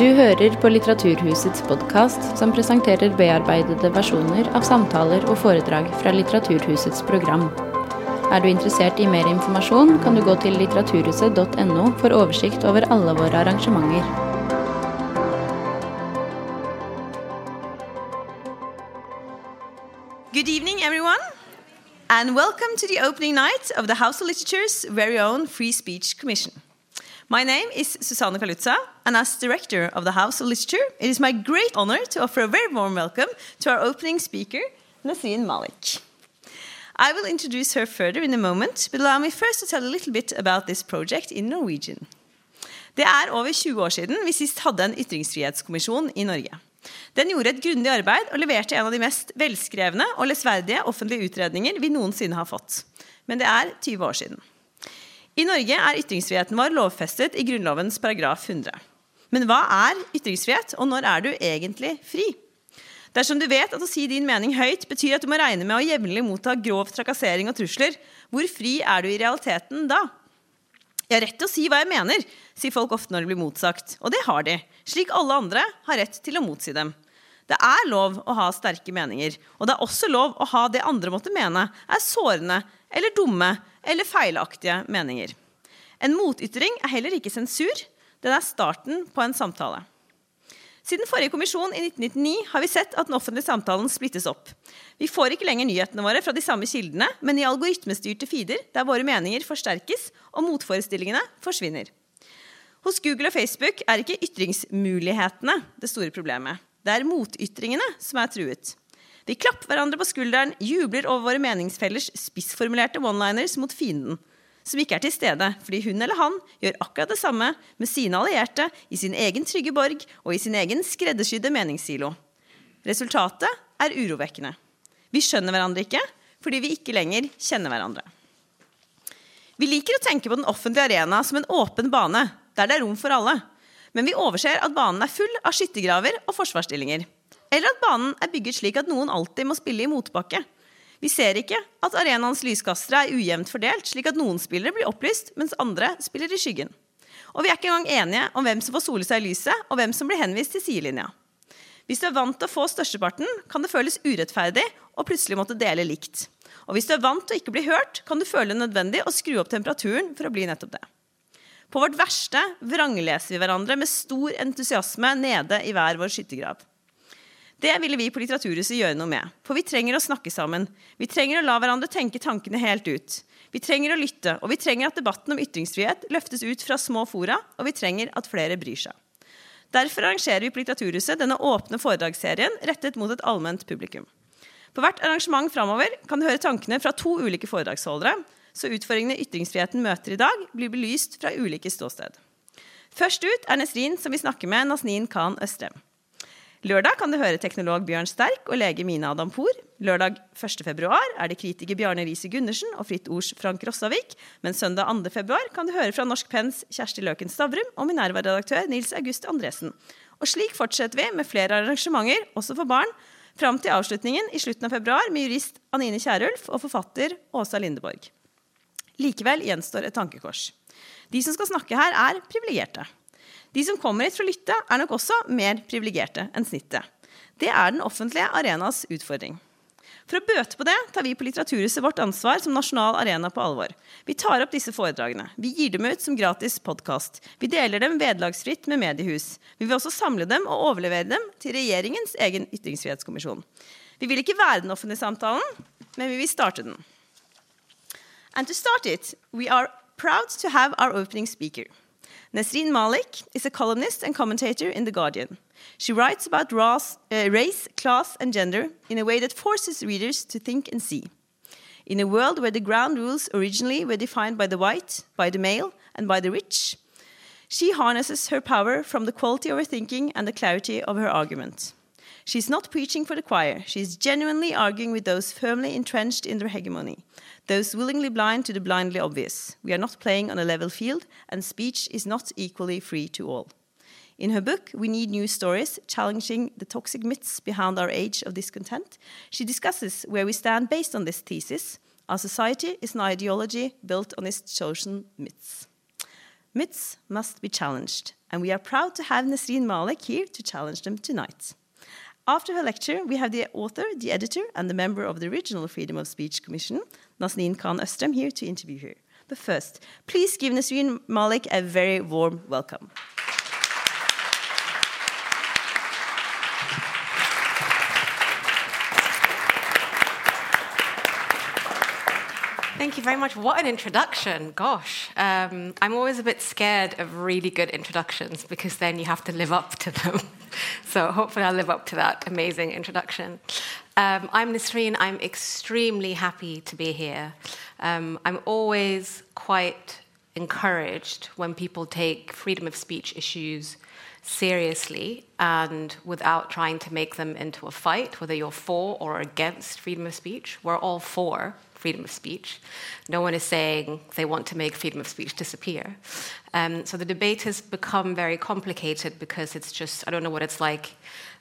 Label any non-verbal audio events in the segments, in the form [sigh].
Du hører på Litteraturhusets podkast, som presenterer bearbeidede versjoner av samtaler og foredrag fra Litteraturhusets program. Er du interessert i mer informasjon, kan du gå til litteraturhuset.no for oversikt over alle våre arrangementer. Good evening, everyone, and welcome to the opening night of the House of Literature's very own Free Speech Commission. My name is Susanne Kalutza, and as director of the House of Literature, it is my great honor to offer a very warm welcome to our opening speaker, Nasreen Malik. I will introduce her further in a moment, but allow me first to tell a little bit about this project in Norwegian. Det er over 20 år siden vi sist hadde en ytringsfrihetskommisjon i Norge. Den gjorde et grundig arbeid og leverte en av de mest velskrevne og lesverdige offentlige utredninger vi noensinne har fått. Men det er 20 år siden. I Norge er ytringsfriheten vår lovfestet i Grunnlovens paragraf 100. Men hva er ytringsfrihet, og når er du egentlig fri? Dersom du vet at å si din mening høyt betyr at du må regne med å jevnlig motta grov trakassering og trusler, hvor fri er du i realiteten da? Jeg har rett til å si hva jeg mener, sier folk ofte når det blir motsagt. Og det har de, slik alle andre har rett til å motsi dem. Det er lov å ha sterke meninger, og det er også lov å ha det andre måtte mene er sårende eller dumme eller feilaktige meninger. En motytring er heller ikke sensur. Den er starten på en samtale. Siden forrige kommisjon i 1999 har vi sett at den offentlige samtalen splittes opp. Vi får ikke lenger nyhetene våre fra de samme kildene, men i algoritmestyrte feeder der våre meninger forsterkes og motforestillingene forsvinner. Hos Google og Facebook er ikke ytringsmulighetene det store problemet. Det er motytringene som er truet. Vi klapper hverandre på skulderen, jubler over våre meningsfellers spissformulerte one-liners mot fienden, som ikke er til stede fordi hun eller han gjør akkurat det samme med sine allierte i sin egen trygge borg og i sin egen skreddersydde meningssilo. Resultatet er urovekkende. Vi skjønner hverandre ikke fordi vi ikke lenger kjenner hverandre. Vi liker å tenke på den offentlige arena som en åpen bane, der det er rom for alle. Men vi overser at banen er full av skyttergraver og forsvarsstillinger. Eller at banen er bygget slik at noen alltid må spille i motbakke. Vi ser ikke at arenaens lyskastere er ujevnt fordelt, slik at noen spillere blir opplyst, mens andre spiller i skyggen. Og vi er ikke engang enige om hvem som får sole seg i lyset, og hvem som blir henvist til sidelinja. Hvis du er vant til å få størsteparten, kan det føles urettferdig å plutselig måtte dele likt. Og hvis du er vant til å ikke bli hørt, kan du føle det nødvendig å skru opp temperaturen for å bli nettopp det. På vårt verste vrangleser vi hverandre med stor entusiasme nede i hver vår skyttergrav. Det ville vi på Litteraturhuset gjøre noe med. For vi trenger å snakke sammen. Vi trenger å la hverandre tenke tankene helt ut. Vi trenger å lytte, og vi trenger at debatten om ytringsfrihet løftes ut fra små fora, og vi trenger at flere bryr seg. Derfor arrangerer vi på Litteraturhuset denne åpne foredragsserien rettet mot et allment publikum. På hvert arrangement framover kan du høre tankene fra to ulike foredragsholdere, så utfordringene ytringsfriheten møter i dag, blir belyst fra ulike ståsted. Først ut er Nesrin, som vi snakker med Nasnin Khan Østrem. Lørdag kan du høre teknolog Bjørn Sterk og lege Mina Adampour. Lørdag 1. februar er det kritiker Bjarne Riise Gundersen og Fritt Ords Frank Rossavik. Men søndag 2. februar kan du høre fra Norsk Pens Kjersti Løken Stavrum og Minerva-redaktør Nils August Andresen. Og slik fortsetter vi med flere arrangementer, også for barn, fram til avslutningen i slutten av februar med jurist Anine Kierulf og forfatter Åsa Lindeborg. Likevel gjenstår et tankekors. De som skal snakke her, er privilegerte. De som kommer hit for å lytte, er nok også mer privilegerte enn snittet. Det er den offentlige arenas utfordring. For å bøte på det tar vi på Litteraturhuset vårt ansvar som nasjonal arena på alvor. Vi tar opp disse foredragene. Vi gir dem ut som gratis podkast. Vi deler dem vederlagsfritt med mediehus. Vi vil også samle dem og overlevere dem til regjeringens egen ytringsfrihetskommisjon. Vi vil ikke være den offentlige samtalen, men vi vil starte den. And to start it, we are proud to have our opening speaker. Nesrine Malik is a columnist and commentator in The Guardian. She writes about uh, race, class, and gender in a way that forces readers to think and see. In a world where the ground rules originally were defined by the white, by the male, and by the rich, she harnesses her power from the quality of her thinking and the clarity of her argument. She's not preaching for the choir, she's genuinely arguing with those firmly entrenched in their hegemony, those willingly blind to the blindly obvious. We are not playing on a level field, and speech is not equally free to all. In her book, We Need New Stories Challenging the Toxic Myths Behind Our Age of Discontent, she discusses where we stand based on this thesis. Our society is an ideology built on its chosen myths. Myths must be challenged, and we are proud to have Nesrine Malik here to challenge them tonight. After her lecture, we have the author, the editor, and the member of the original Freedom of Speech Commission, Nazneen Khan Østrem, here to interview her. But first, please give Nesrine Malik a very warm welcome. Thank you very much. What an introduction. Gosh. Um, I'm always a bit scared of really good introductions because then you have to live up to them. [laughs] [laughs] so hopefully I'll live up to that amazing introduction. Um, I'm Nesrine. I'm extremely happy to be here. Um, I'm always quite encouraged when people take freedom of speech issues seriously and without trying to make them into a fight, whether you're for or against freedom of speech. We're all for freedom of speech. No one is saying they want to make freedom of speech disappear. Um, so the debate has become very complicated because it's just, I don't know what it's like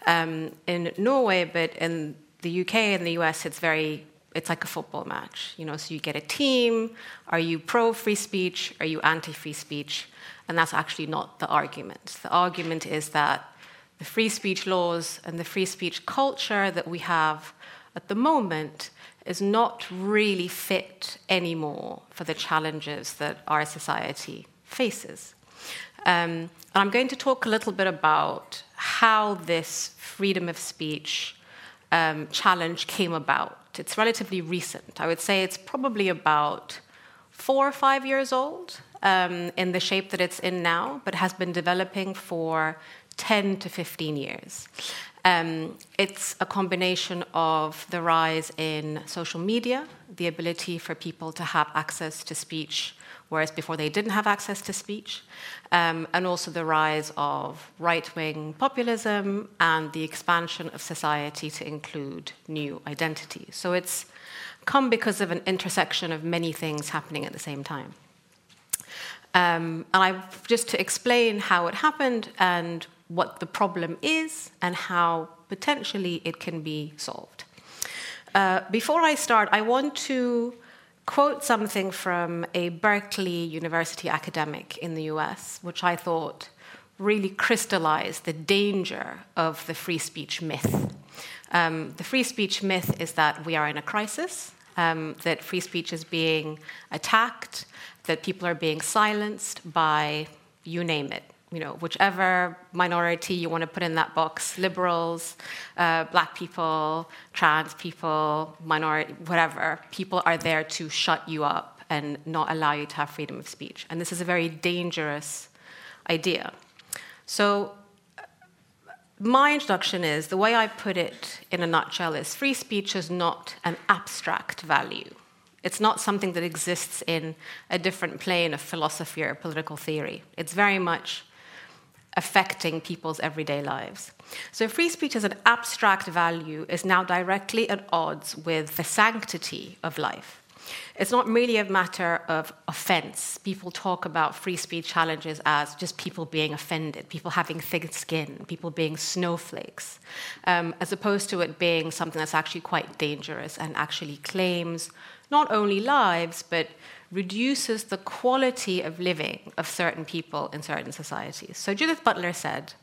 um, in Norway, but in the UK and the US, it's very it's like a football match, you know. So you get a team. Are you pro free speech? Are you anti free speech? And that's actually not the argument. The argument is that the free speech laws and the free speech culture that we have at the moment is not really fit anymore for the challenges that our society faces. Um, and I'm going to talk a little bit about how this freedom of speech um, challenge came about. It's relatively recent. I would say it's probably about four or five years old um, in the shape that it's in now, but has been developing for 10 to 15 years. Um, it's a combination of the rise in social media, the ability for people to have access to speech, whereas before they didn't have access to speech, um, and also the rise of right wing populism and the expansion of society to include new identities. So it's come because of an intersection of many things happening at the same time. Um, and I just to explain how it happened and what the problem is and how potentially it can be solved. Uh, before I start, I want to quote something from a Berkeley University academic in the US, which I thought really crystallized the danger of the free speech myth. Um, the free speech myth is that we are in a crisis, um, that free speech is being attacked, that people are being silenced by you name it you know, whichever minority you want to put in that box liberals, uh, black people, trans people, minority, whatever people are there to shut you up and not allow you to have freedom of speech. And this is a very dangerous idea. So, my introduction is the way I put it in a nutshell is free speech is not an abstract value. It's not something that exists in a different plane of philosophy or political theory. It's very much affecting people's everyday lives. So, free speech as an abstract value is now directly at odds with the sanctity of life. It's not really a matter of offense. People talk about free speech challenges as just people being offended, people having thick skin, people being snowflakes, um, as opposed to it being something that's actually quite dangerous and actually claims not only lives, but reduces the quality of living of certain people in certain societies. So Judith Butler said,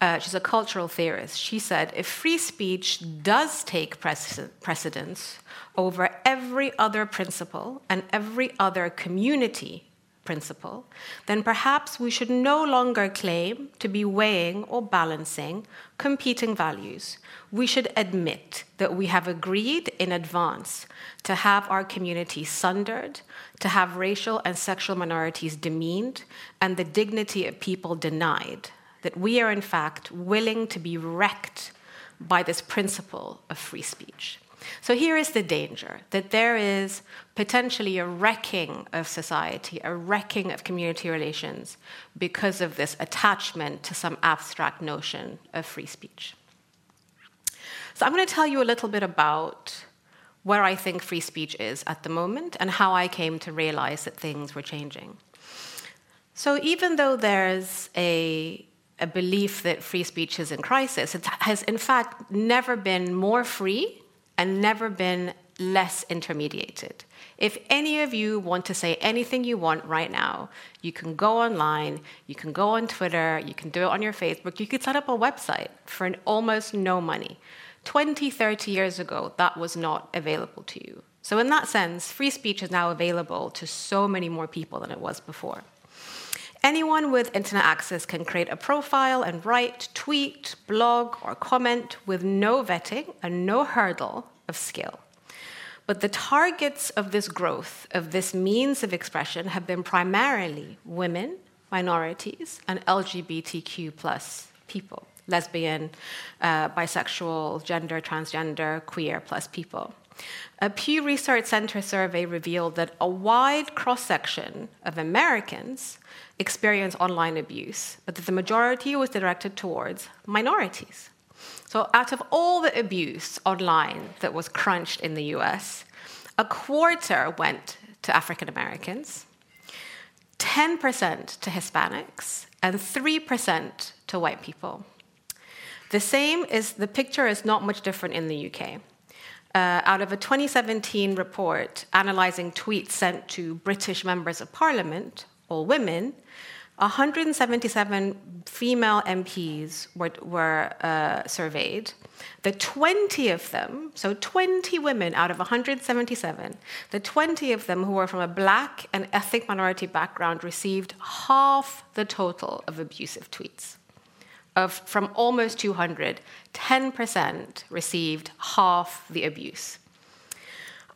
uh, she's a cultural theorist, she said, if free speech does take precedence over every other principle and every other community principle, then perhaps we should no longer claim to be weighing or balancing competing values. We should admit that we have agreed in advance to have our communities sundered, to have racial and sexual minorities demeaned, and the dignity of people denied. That we are, in fact, willing to be wrecked by this principle of free speech. So here is the danger that there is potentially a wrecking of society, a wrecking of community relations because of this attachment to some abstract notion of free speech. So I'm going to tell you a little bit about where I think free speech is at the moment and how I came to realize that things were changing. So even though there's a a belief that free speech is in crisis. It has, in fact, never been more free and never been less intermediated. If any of you want to say anything you want right now, you can go online, you can go on Twitter, you can do it on your Facebook, you could set up a website for an almost no money. 20, 30 years ago, that was not available to you. So, in that sense, free speech is now available to so many more people than it was before. Anyone with internet access can create a profile and write, tweet, blog, or comment with no vetting and no hurdle of skill. But the targets of this growth, of this means of expression, have been primarily women, minorities, and LGBTQ plus people lesbian, uh, bisexual, gender, transgender, queer plus people. A Pew Research Center survey revealed that a wide cross section of Americans experience online abuse, but that the majority was directed towards minorities. So, out of all the abuse online that was crunched in the US, a quarter went to African Americans, 10% to Hispanics, and 3% to white people. The same is the picture is not much different in the UK. Uh, out of a 2017 report analyzing tweets sent to British members of parliament, all women, 177 female MPs were, were uh, surveyed. The 20 of them, so 20 women out of 177, the 20 of them who were from a black and ethnic minority background received half the total of abusive tweets of from almost 200, 10% received half the abuse.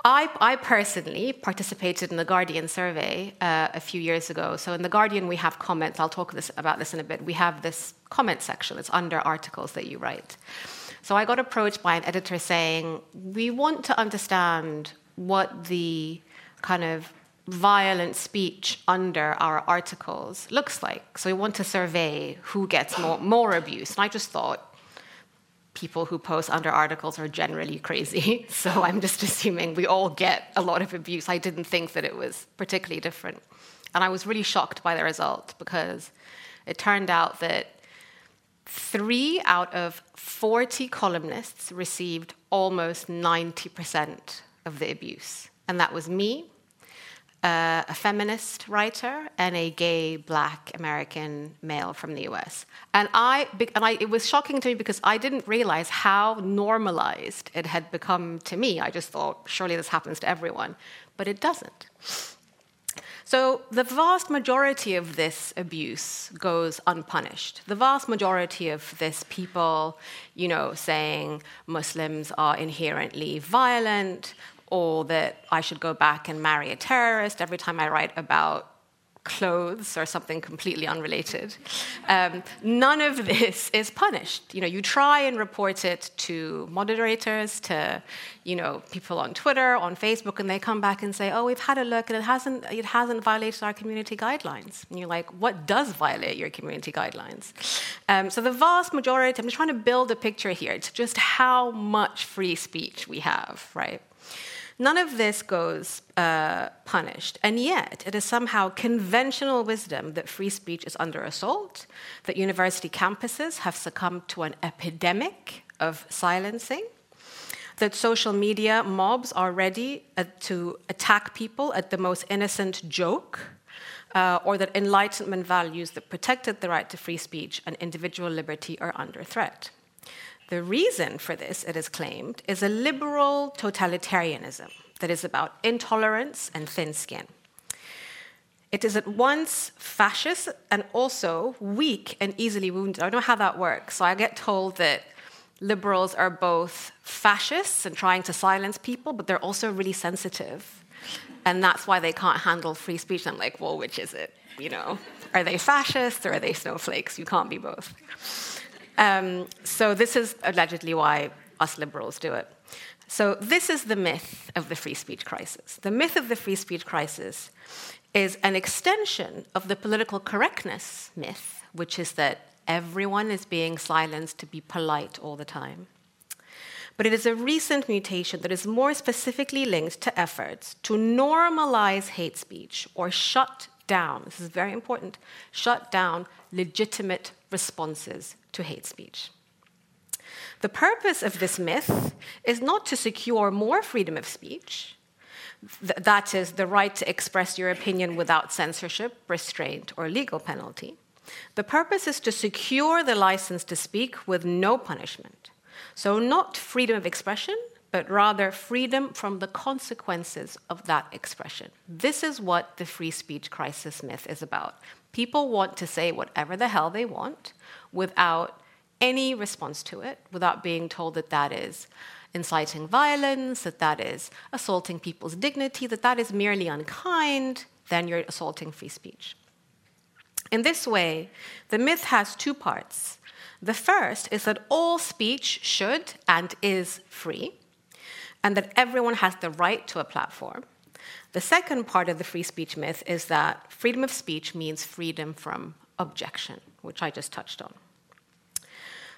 I, I, personally participated in the Guardian survey uh, a few years ago. So in the Guardian, we have comments. I'll talk this, about this in a bit. We have this comment section. It's under articles that you write. So I got approached by an editor saying, "We want to understand what the kind of violent speech under our articles looks like. So we want to survey who gets more, more abuse. And I just thought people who post under articles are generally crazy. [laughs] So I'm just assuming we all get a lot of abuse. I didn't think that it was particularly different. And I was really shocked by the result because it turned out that three out of 40 columnists received almost 90% of the abuse. And that was me, uh, a feminist writer and a gay black American male from the US. And I and I, it was shocking to me because I didn't realize how normalized it had become to me. I just thought surely this happens to everyone, but it doesn't. So the vast majority of this abuse goes unpunished. The vast majority of this people, you know, saying Muslims are inherently violent, or that I should go back and marry a terrorist every time I write about clothes or something completely unrelated. Um, none of this [laughs] is punished. You know, you try and report it to moderators, to you know people on Twitter, on Facebook, and they come back and say, "Oh, we've had a look, and it hasn't it hasn't violated our community guidelines." And you're like, "What does violate your community guidelines?" Um, so the vast majority. I'm just trying to build a picture here. It's just how much free speech we have, right? None of this goes uh, punished, and yet it is somehow conventional wisdom that free speech is under assault, that university campuses have succumbed to an epidemic of silencing, that social media mobs are ready uh, to attack people at the most innocent joke. Uh, or that Enlightenment values that protected the right to free speech and individual liberty are under threat. The reason for this, it is claimed, is a liberal totalitarianism that is about intolerance and thin skin. It is at once fascist and also weak and easily wounded. I don't know how that works. So I get told that liberals are both fascists and trying to silence people, but they're also really sensitive. And that's why they can't handle free speech. I'm like, well, which is it? You know, are they fascists or are they snowflakes? You can't be both. Um, so this is allegedly why us liberals do it. So this is the myth of the free speech crisis. The myth of the free speech crisis is an extension of the political correctness myth, which is that everyone is being silenced to be polite all the time. But it is a recent mutation that is more specifically linked to efforts to normalize hate speech or shut down, this is very important, shut down legitimate responses to hate speech. The purpose of this myth is not to secure more freedom of speech, th- that is, the right to express your opinion without censorship, restraint, or legal penalty. The purpose is to secure the license to speak with no punishment. So, not freedom of expression, but rather freedom from the consequences of that expression. This is what the free speech crisis myth is about. People want to say whatever the hell they want without any response to it, without being told that that is inciting violence, that that is assaulting people's dignity, that that is merely unkind, then you're assaulting free speech. In this way, the myth has two parts. The first is that all speech should and is free and that everyone has the right to a platform. The second part of the free speech myth is that freedom of speech means freedom from objection, which I just touched on.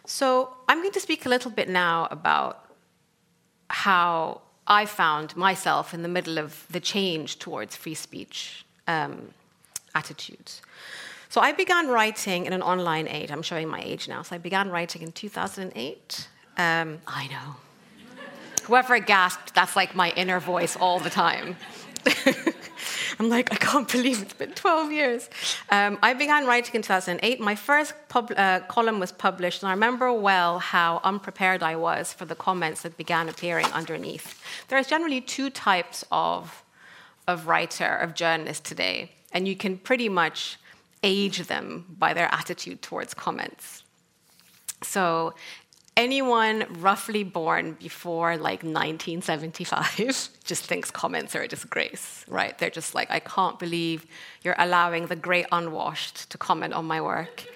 So I'm going to speak a little bit now about how I found myself in the middle of the change towards free speech um, attitudes. So I began writing in an online age. I'm showing my age now. So I began writing in 2008. Um, I know. Whoever gasped, that's like my inner voice all the time. [laughs] I'm like, I can't [laughs] believe it's been 12 years. Um, I began writing in 2008. My first pub- uh, column was published, and I remember well how unprepared I was for the comments that began appearing underneath. There's generally two types of, of writer, of journalist today, and you can pretty much age them by their attitude towards comments. So anyone roughly born before like 1975 [laughs] just thinks comments are a disgrace, right? They're just like, I can't believe you're allowing the great unwashed to comment on my work. [laughs]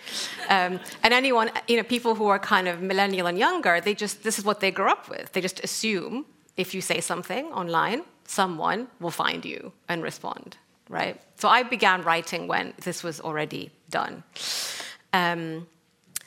Um, and anyone, you know, people who are kind of millennial and younger, they just, this is what they grew up with. They just assume if you say something online, someone will find you and respond, right? So I began writing when this was already done. Um,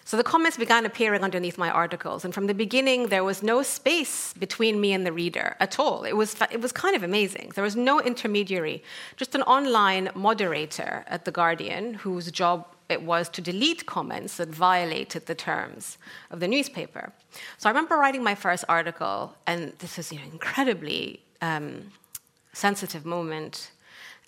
so the comments began appearing underneath my articles, and from the beginning, there was no space between me and the reader at all. It was, it was kind of amazing. There was no intermediary, just an online moderator at The Guardian whose job it was to delete comments that violated the terms of the newspaper. So I remember writing my first article, and this was an incredibly um, sensitive moment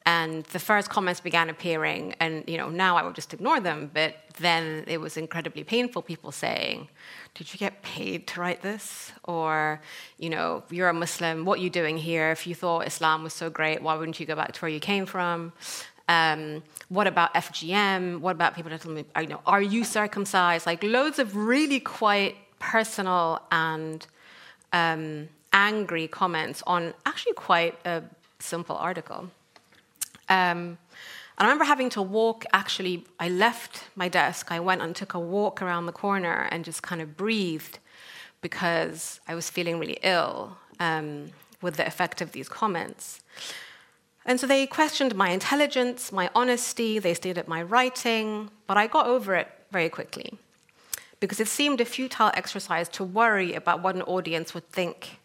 and the first comments began appearing and you know now i would just ignore them but then it was incredibly painful people saying did you get paid to write this? Or you know you're a muslim what are you doing here? If you thought islam was so great why wouldn't you go back to where you came from? Um, what about fgm what about people that tell me you know are you circumcised? Like loads of really quite personal and um, angry comments on actually quite a simple article um, I remember having to walk, actually, I left my desk, I went and took a walk around the corner and just kind of breathed because I was feeling really ill um, with the effect of these comments. And so they questioned my intelligence, my honesty, they stared at my writing, but I got over it very quickly because it seemed a futile exercise to worry about what an audience would think.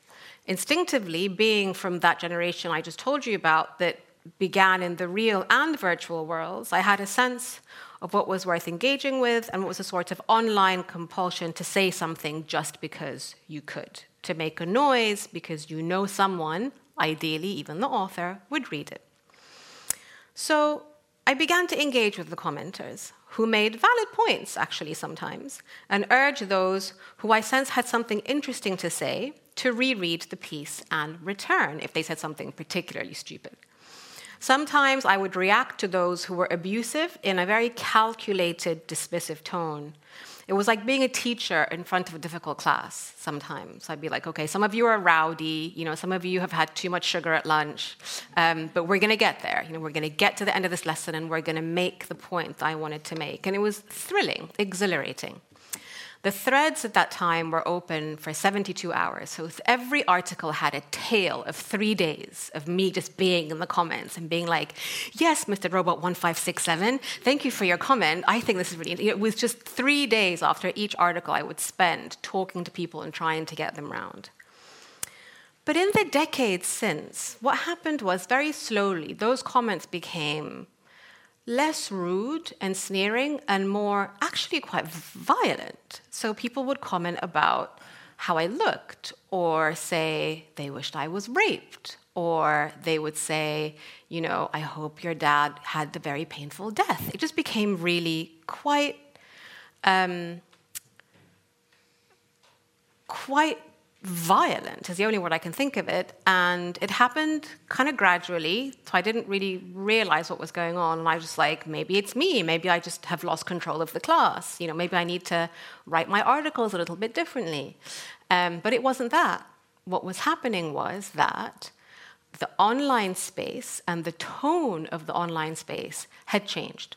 Instinctively, being from that generation I just told you about, that began in the real and virtual worlds, I had a sense of what was worth engaging with and what was a sort of online compulsion to say something just because you could, to make a noise because you know someone, ideally even the author, would read it. So I began to engage with the commenters, who made valid points, actually, sometimes, and urge those who I sense had something interesting to say to reread the piece and return if they said something particularly stupid. Sometimes I would react to those who were abusive in a very calculated, dismissive tone. It was like being a teacher in front of a difficult class sometimes. I'd be like, okay, some of you are rowdy, you know, some of you have had too much sugar at lunch, um, but we're going to get there. You know, we're going to get to the end of this lesson and we're going to make the point I wanted to make. And it was thrilling, exhilarating. The threads at that time were open for 72 hours. So every article had a tale of three days of me just being in the comments and being like, yes, Mr. Robot 1567, thank you for your comment. I think this is really, it was just three days after each article I would spend talking to people and trying to get them round. But in the decades since, what happened was very slowly, those comments became less rude and sneering and more actually quite violent. So people would comment about how I looked, or say they wished I was raped, or they would say, you know, I hope your dad had a very painful death. It just became really quite, um, quite violent is the only word I can think of it. And it happened kind of gradually. So I didn't really realize what was going on. And I was just like, maybe it's me. Maybe I just have lost control of the class. You know, maybe I need to write my articles a little bit differently. Um, but it wasn't that. What was happening was that the online space and the tone of the online space had changed.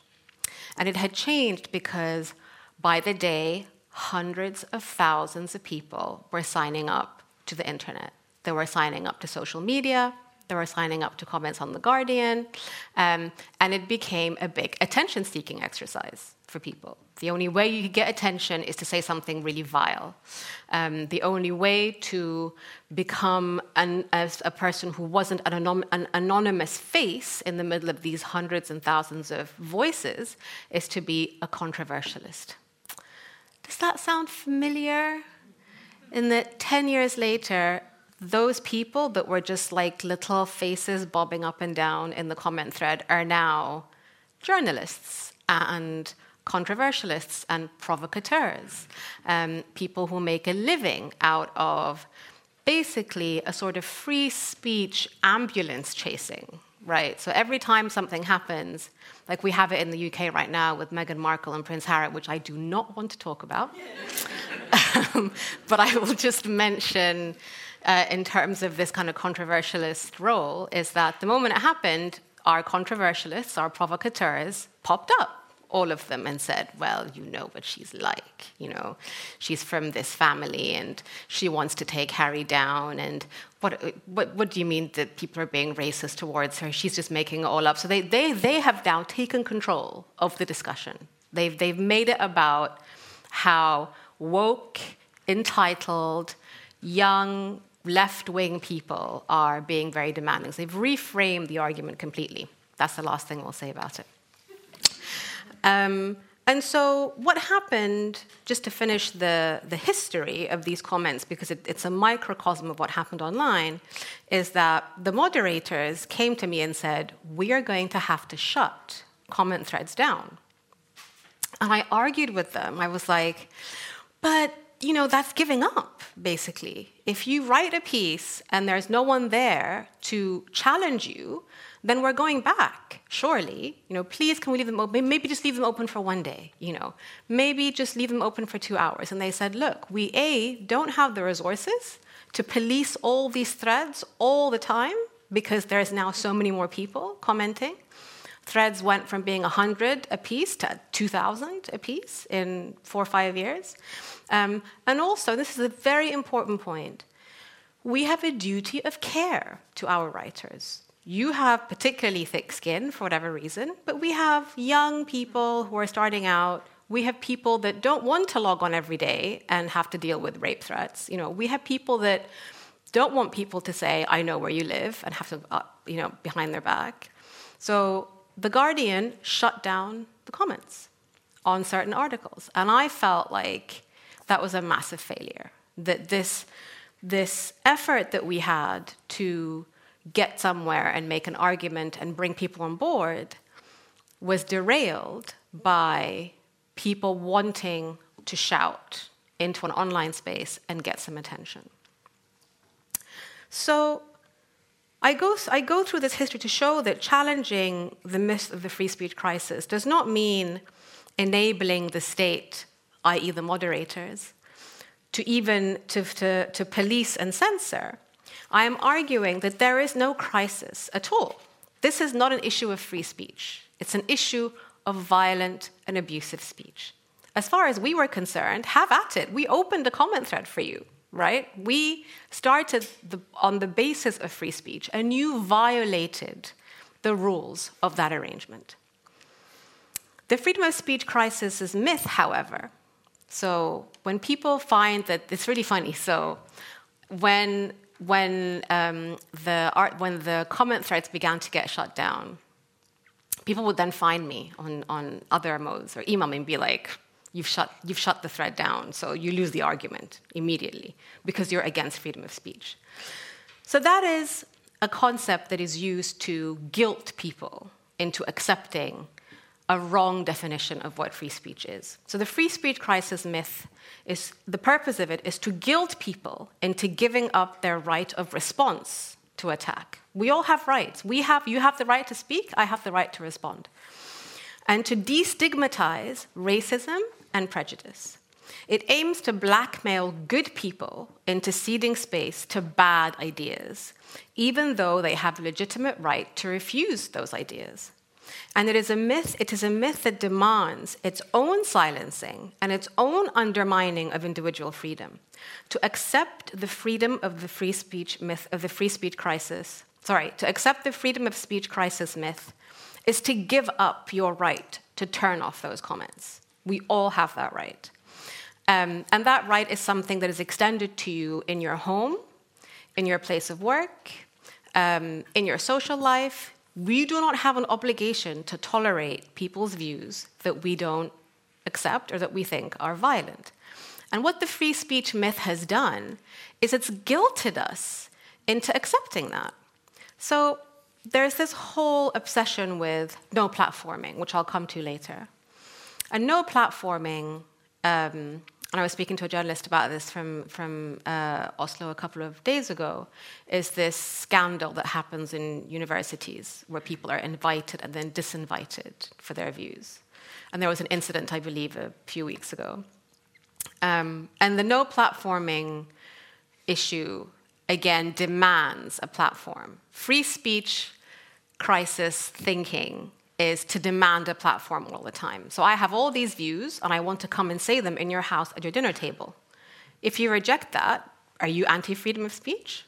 And it had changed because by the day, hundreds of thousands of people were signing up to the internet. They were signing up to social media, they were signing up to comments on The Guardian, um, and it became a big attention seeking exercise for people. The only way you could get attention is to say something really vile. Um, the only way to become an, a person who wasn't an, an, anonymous face in the middle of these hundreds and thousands of voices is to be a controversialist. Does that sound familiar? In that 10 years later, those people that were just like little faces bobbing up and down in the comment thread are now journalists and controversialists and provocateurs, um, people who make a living out of basically a sort of free speech ambulance chasing, right? So every time something happens, like we have it in the UK right now with Meghan Markle and Prince Harry, which I do not want to talk about. [laughs] um, but I will just mention, uh, in terms of this kind of controversialist role, is that the moment it happened, our controversialists, our provocateurs, popped up all of them and said, Well, you know what she's like. You know, she's from this family and she wants to take Harry down. And what, what, what do you mean that people are being racist towards her? She's just making it all up. So they, they, they have now taken control of the discussion. They've, they've made it about how woke, entitled, young, left wing people are being very demanding. So they've reframed the argument completely. That's the last thing we'll say about it. Um, and so, what happened, just to finish the, the history of these comments, because it, it's a microcosm of what happened online, is that the moderators came to me and said, We are going to have to shut comment threads down. And I argued with them. I was like, But, you know, that's giving up, basically. If you write a piece and there's no one there to challenge you, then we're going back, surely. You know, please can we leave them open? Maybe just leave them open for one day, you know. Maybe just leave them open for two hours. And they said, look, we A, don't have the resources to police all these threads all the time because there's now so many more people commenting. Threads went from being 100 a piece to 2,000 a piece in four or five years. Um, and also, this is a very important point, we have a duty of care to our writers you have particularly thick skin for whatever reason, but we have young people who are starting out. We have people that don't want to log on every day and have to deal with rape threats. You know, we have people that don't want people to say, "I know where you live," and have to, uh, you know, behind their back. So the Guardian shut down the comments on certain articles, and I felt like that was a massive failure. That this this effort that we had to get somewhere and make an argument and bring people on board was derailed by people wanting to shout into an online space and get some attention. So I go, I go through this history to show that challenging the myth of the free speech crisis does not mean enabling the state, i.e., the moderators, to even to, to, to police and censor. I am arguing that there is no crisis at all. This is not an issue of free speech, it's an issue of violent and abusive speech. As far as we were concerned, have at it. We opened a comment thread for you, right? We started the, on the basis of free speech, and you violated the rules of that arrangement. The freedom of speech crisis is myth, however. So when people find that it's really funny, so when when um, the art, when the comment threads began to get shut down, people would then find me on, on other modes or email me and be like, you've shut, you've shut the thread down, so you lose the argument immediately because you're against freedom of speech. So that is a concept that is used to guilt people into accepting a wrong definition of what free speech is. So the free speech crisis myth is the purpose of it is to guilt people into giving up their right of response to attack. We all have rights. We have you have the right to speak, I have the right to respond. And to destigmatize racism and prejudice. It aims to blackmail good people into ceding space to bad ideas, even though they have legitimate right to refuse those ideas. And it is a myth, it is a myth that demands its own silencing and its own undermining of individual freedom. To accept the freedom of the free speech myth of the free speech crisis, sorry, to accept the freedom of speech crisis myth is to give up your right to turn off those comments. We all have that right. Um, and that right is something that is extended to you in your home, in your place of work, um, in your social life, we do not have an obligation to tolerate people's views that we don't accept or that we think are violent. And what the free speech myth has done is it's guilted us into accepting that. So there's this whole obsession with no platforming, which I'll come to later. And no platforming um, and I was speaking to a journalist about this from, from uh, Oslo a couple of days ago, is this scandal that happens in universities where people are invited and then disinvited for their views. And there was an incident, I believe, a few weeks ago. Um, and the no platforming issue, again, demands a platform. Free speech crisis thinking is to demand a platform all the time. So I have all these views and I want to come and say them in your house at your dinner table. If you reject that, are you anti freedom of speech?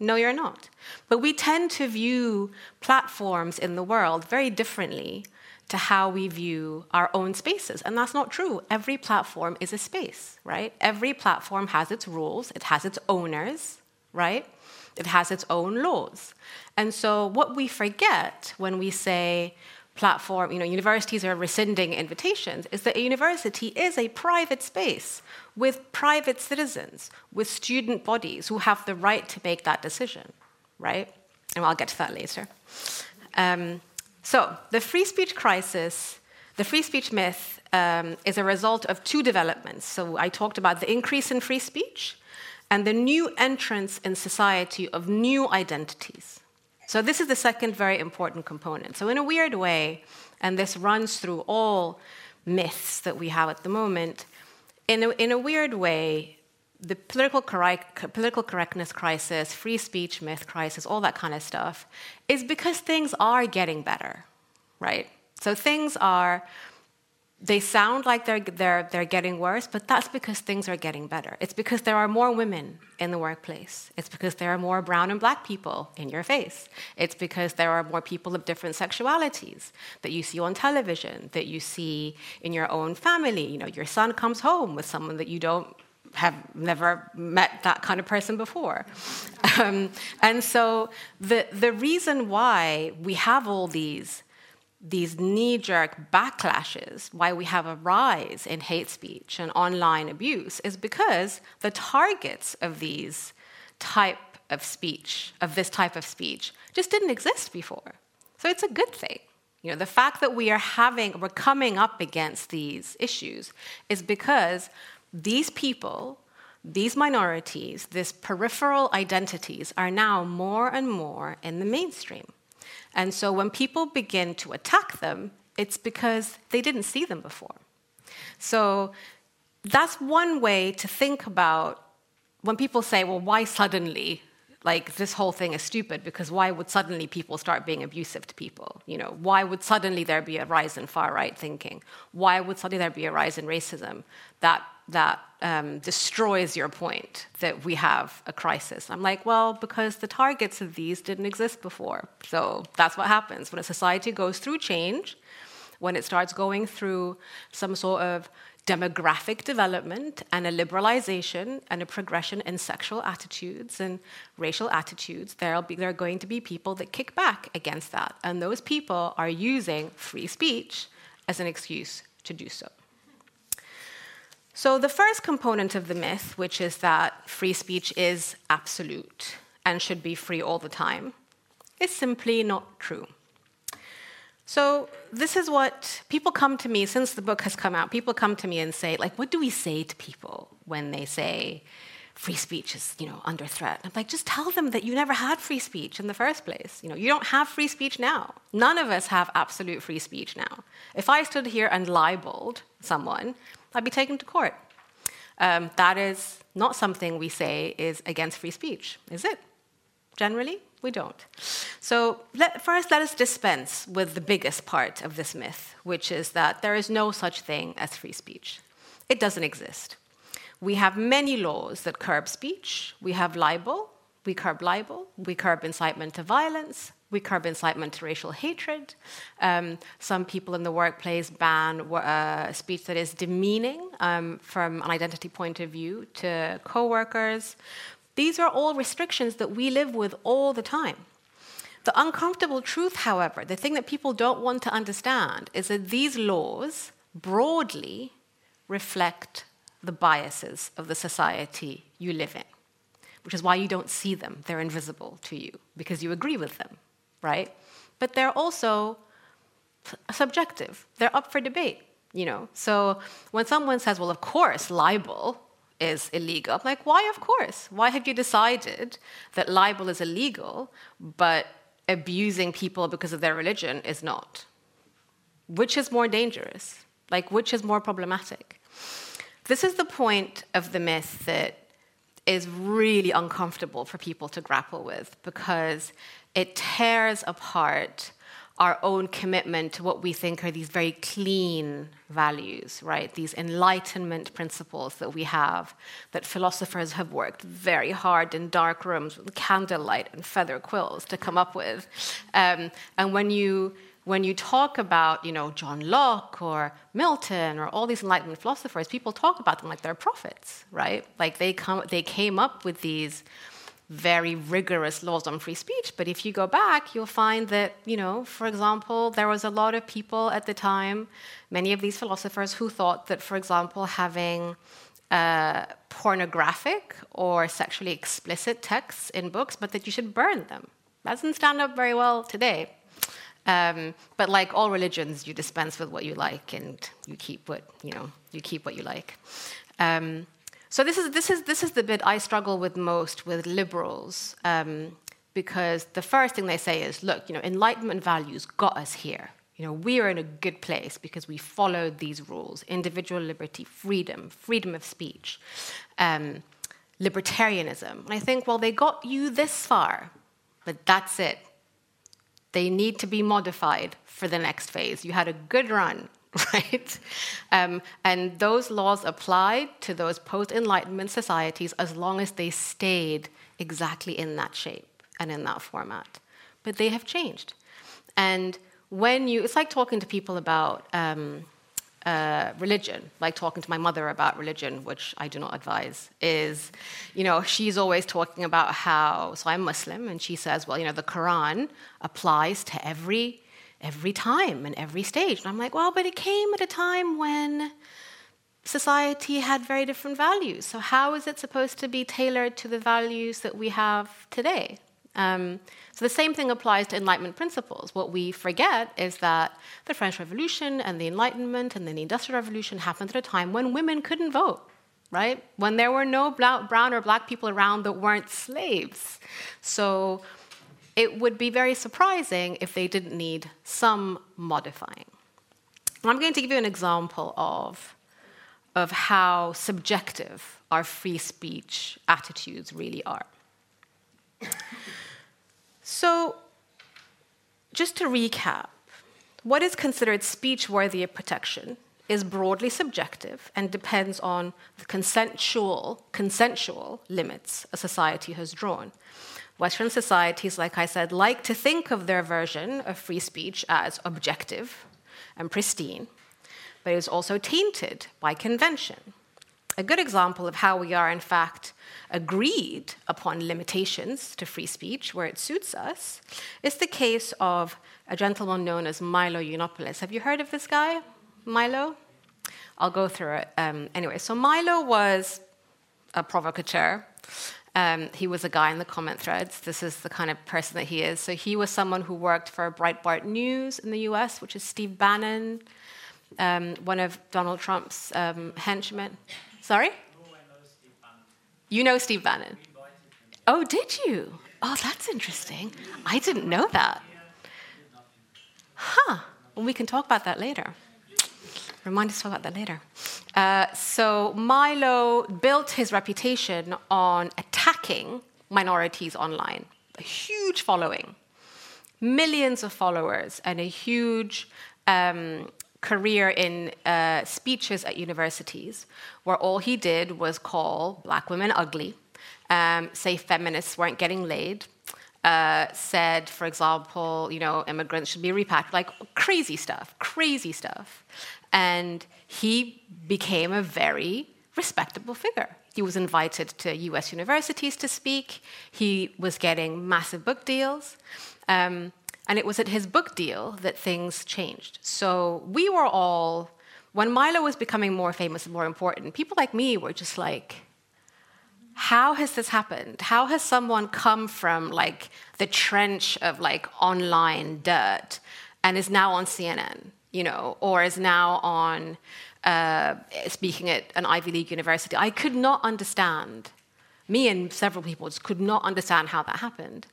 No, you're not. But we tend to view platforms in the world very differently to how we view our own spaces. And that's not true. Every platform is a space, right? Every platform has its rules, it has its owners, right? It has its own laws. And so what we forget when we say, platform, you know, universities are rescinding invitations, is that a university is a private space with private citizens, with student bodies who have the right to make that decision, right? And I'll get to that later. Um, so, the free speech crisis, the free speech myth, um, is a result of two developments. So, I talked about the increase in free speech and the new entrance in society of new identities. So, this is the second very important component. So, in a weird way, and this runs through all myths that we have at the moment, in a, in a weird way, the political, correct, political correctness crisis, free speech myth crisis, all that kind of stuff, is because things are getting better, right? So things are they sound like they're, they're, they're getting worse, but that's because things are getting better. It's because there are more women in the workplace. It's because there are more brown and black people in your face. It's because there are more people of different sexualities that you see on television, that you see in your own family. You know, your son comes home with someone that you don't have never met that kind of person before. Um, and so the, the reason why we have all these these knee jerk backlashes, why we have a rise in hate speech and online abuse, is because the targets of these type of speech, of this type of speech, just didn't exist before. So it's a good thing. You know, the fact that we are having, we're coming up against these issues is because these people, these minorities, these peripheral identities are now more and more in the mainstream. And so when people begin to attack them, it's because they didn't see them before. So that's one way to think about when people say, well, why suddenly? Like, this whole thing is stupid because why would suddenly people start being abusive to people? You know, why would suddenly there be a rise in far right thinking? Why would suddenly there be a rise in racism? That that um, destroys your point that we have a crisis. I'm like, well, because the targets of these didn't exist before. So that's what happens when a society goes through change, when it starts going through some sort of demographic development and a liberalization and a progression in sexual attitudes and racial attitudes, there'll be, there are going to be people that kick back against that. And those people are using free speech as an excuse to do so. So, the first component of the myth, which is that free speech is absolute and should be free all the time, is simply not true. So, this is what people come to me since the book has come out. People come to me and say, like, what do we say to people when they say free speech is, you know, under threat? I'm like, just tell them that you never had free speech in the first place. You know, you don't have free speech now. None of us have absolute free speech now. If I stood here and libeled someone, I'd be taken to court. Um, that is not something we say is against free speech, is it? Generally, we don't. So, let, first, let us dispense with the biggest part of this myth, which is that there is no such thing as free speech. It doesn't exist. We have many laws that curb speech. We have libel, we curb libel, we curb incitement to violence, we curb incitement to racial hatred. Um, some people in the workplace ban uh, speech that is demeaning um, from an identity point of view to coworkers. These are all restrictions that we live with all the time. The uncomfortable truth, however, the thing that people don't want to understand, is that these laws broadly reflect the biases of the society you live in, which is why you don't see them. They're invisible to you because you agree with them, right? But they're also subjective, they're up for debate. You know, so when someone says, "Well, of course, libel is illegal," I'm like, "Why? Of course. Why have you decided that libel is illegal, but abusing people because of their religion is not? Which is more dangerous? Like, which is more problematic?" This is the point of the myth that is really uncomfortable for people to grapple with because it tears apart our own commitment to what we think are these very clean values, right? These enlightenment principles that we have, that philosophers have worked very hard in dark rooms with candlelight and feather quills to come up with. Um, and when you when you talk about, you know, John Locke or Milton or all these Enlightenment philosophers, people talk about them like they're prophets, right? Like they come, they came up with these very rigorous laws on free speech. But if you go back, you'll find that, you know, for example, there was a lot of people at the time, many of these philosophers, who thought that, for example, having uh, pornographic or sexually explicit texts in books, but that you should burn them. Doesn't stand up very well today. Um, but like all religions, you dispense with what you like, and you keep what you know. You keep what you like. Um, so this is this is this is the bit I struggle with most with liberals, um, because the first thing they say is, look, you know, Enlightenment values got us here. You know, we are in a good place because we followed these rules: individual liberty, freedom, freedom of speech, um, libertarianism. And I think, well, they got you this far, but that's it they need to be modified for the next phase. You had a good run, [laughs] right? Um, and those laws applied to those post Enlightenment societies as long as they stayed exactly in that shape and in that format. But they have changed. And when you, it's like talking to people about um, uh, religion, like talking to my mother about religion, which I do not advise, is, you know, she's always talking about how, so I'm Muslim, and she says, well, you know, the Quran applies to every every time and every stage. And I'm like, well, but it came at a time when society had very different values. So how is it supposed to be tailored to the values that we have today? Um, so the same thing applies to Enlightenment principles. What we forget is that the French Revolution and the Enlightenment and then the Industrial Revolution happened at a time when women couldn't vote, right? When there were no brown or black people around that weren't slaves. So it would be very surprising if they didn't need some modifying. I'm going to give you an example of, of how subjective our free speech attitudes really are. So, just to recap, what is considered speech worthy of protection is broadly subjective and depends on the consensual, consensual limits a society has drawn. Western societies, like I said, like to think of their version of free speech as objective and pristine. but it is also tainted by convention. A good example of how we are, in fact, agreed upon limitations to free speech where it suits us is the case of a gentleman known as Milo Yiannopoulos. Have you heard of this guy, Milo? I'll go through it. Um, anyway, so Milo was a provocateur. Um, he was a guy in the comment threads. This is the kind of person that he is. So he was someone who worked for Breitbart News in the US, which is Steve Bannon, um, one of Donald Trump's um, henchmen. Sorry? You know Steve Bannon? Oh, did you? Oh, that's interesting. I didn't know that. Huh. Well, we can talk about that later. Remind us about that later. Uh, so Milo built his reputation on attacking minorities online. A huge following, millions of followers, and a huge um, career in uh, speeches at universities, where all he did was call black women ugly, um, say feminists weren't getting laid, uh, said, for example, you know, immigrants should be repatriated, like crazy stuff, crazy stuff. And he became a very respectable figure. He was invited to US universities to speak, he was getting massive book deals. Um, and it was at his book deal that things changed. So we were all, when Milo was becoming more famous and more important, people like me were just like, how has this happened? How has someone come from like the trench of like online dirt and is now on CNN, you know, or is now on uh, speaking at an Ivy League university? I could not understand. Me and several people just could not understand how that happened.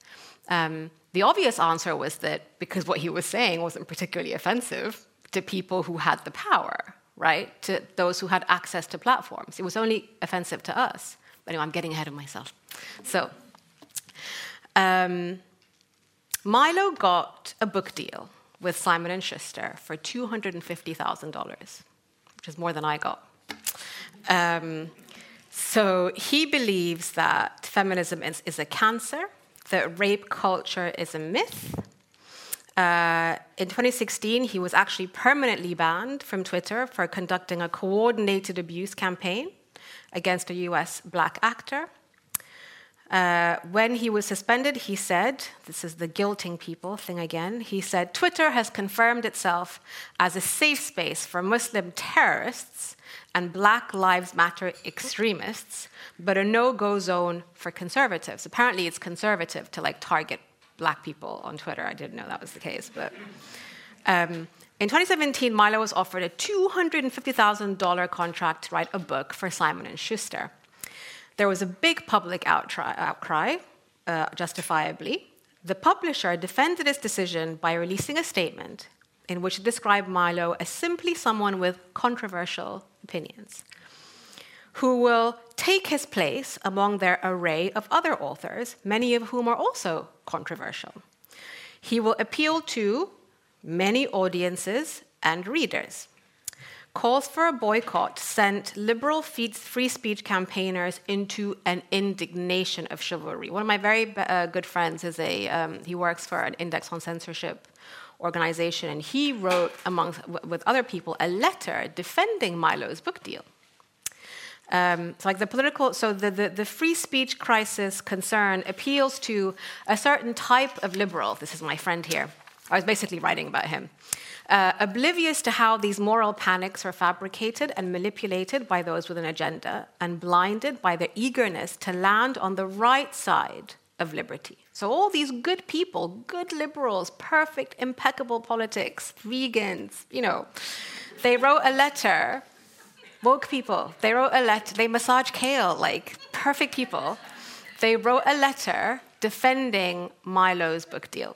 Um, the obvious answer was that because what he was saying wasn't particularly offensive to people who had the power, right? To those who had access to platforms. It was only offensive to us. But anyway, I'm getting ahead of myself. So, um, Milo got a book deal with Simon and Schuster for $250,000, which is more than I got. Um, so he believes that feminism is, is a cancer that rape culture is a myth. Uh, in 2016, he was actually permanently banned from Twitter for conducting a coordinated abuse campaign against a US black actor. Uh, when he was suspended, he said, This is the guilting people thing again. He said, Twitter has confirmed itself as a safe space for Muslim terrorists and Black Lives Matter extremists, but a no go zone for conservatives. Apparently, it's conservative to like target black people on Twitter. I didn't know that was the case, but. Um, in 2017, Milo was offered a $250,000 contract to write a book for Simon and Schuster. There was a big public outcry, uh, justifiably. The publisher defended its decision by releasing a statement in which it described Milo as simply someone with controversial opinions, who will take his place among their array of other authors, many of whom are also controversial. He will appeal to many audiences and readers. Calls for a boycott sent liberal free speech campaigners into an indignation of chivalry. One of my very uh, good friends is a um, he works for an index on censorship organization, and he wrote, among with other people, a letter defending Milo's book deal. Um, so, like the political, so the, the, the, free speech crisis concern appeals to a certain type of liberal. This is my friend here. I was basically writing about him. Uh, oblivious to how these moral panics are fabricated and manipulated by those with an agenda, and blinded by their eagerness to land on the right side of liberty. So, all these good people, good liberals, perfect, impeccable politics, vegans, you know, they wrote a letter, woke people, they wrote a letter, they massage kale, like perfect people. They wrote a letter defending Milo's book deal.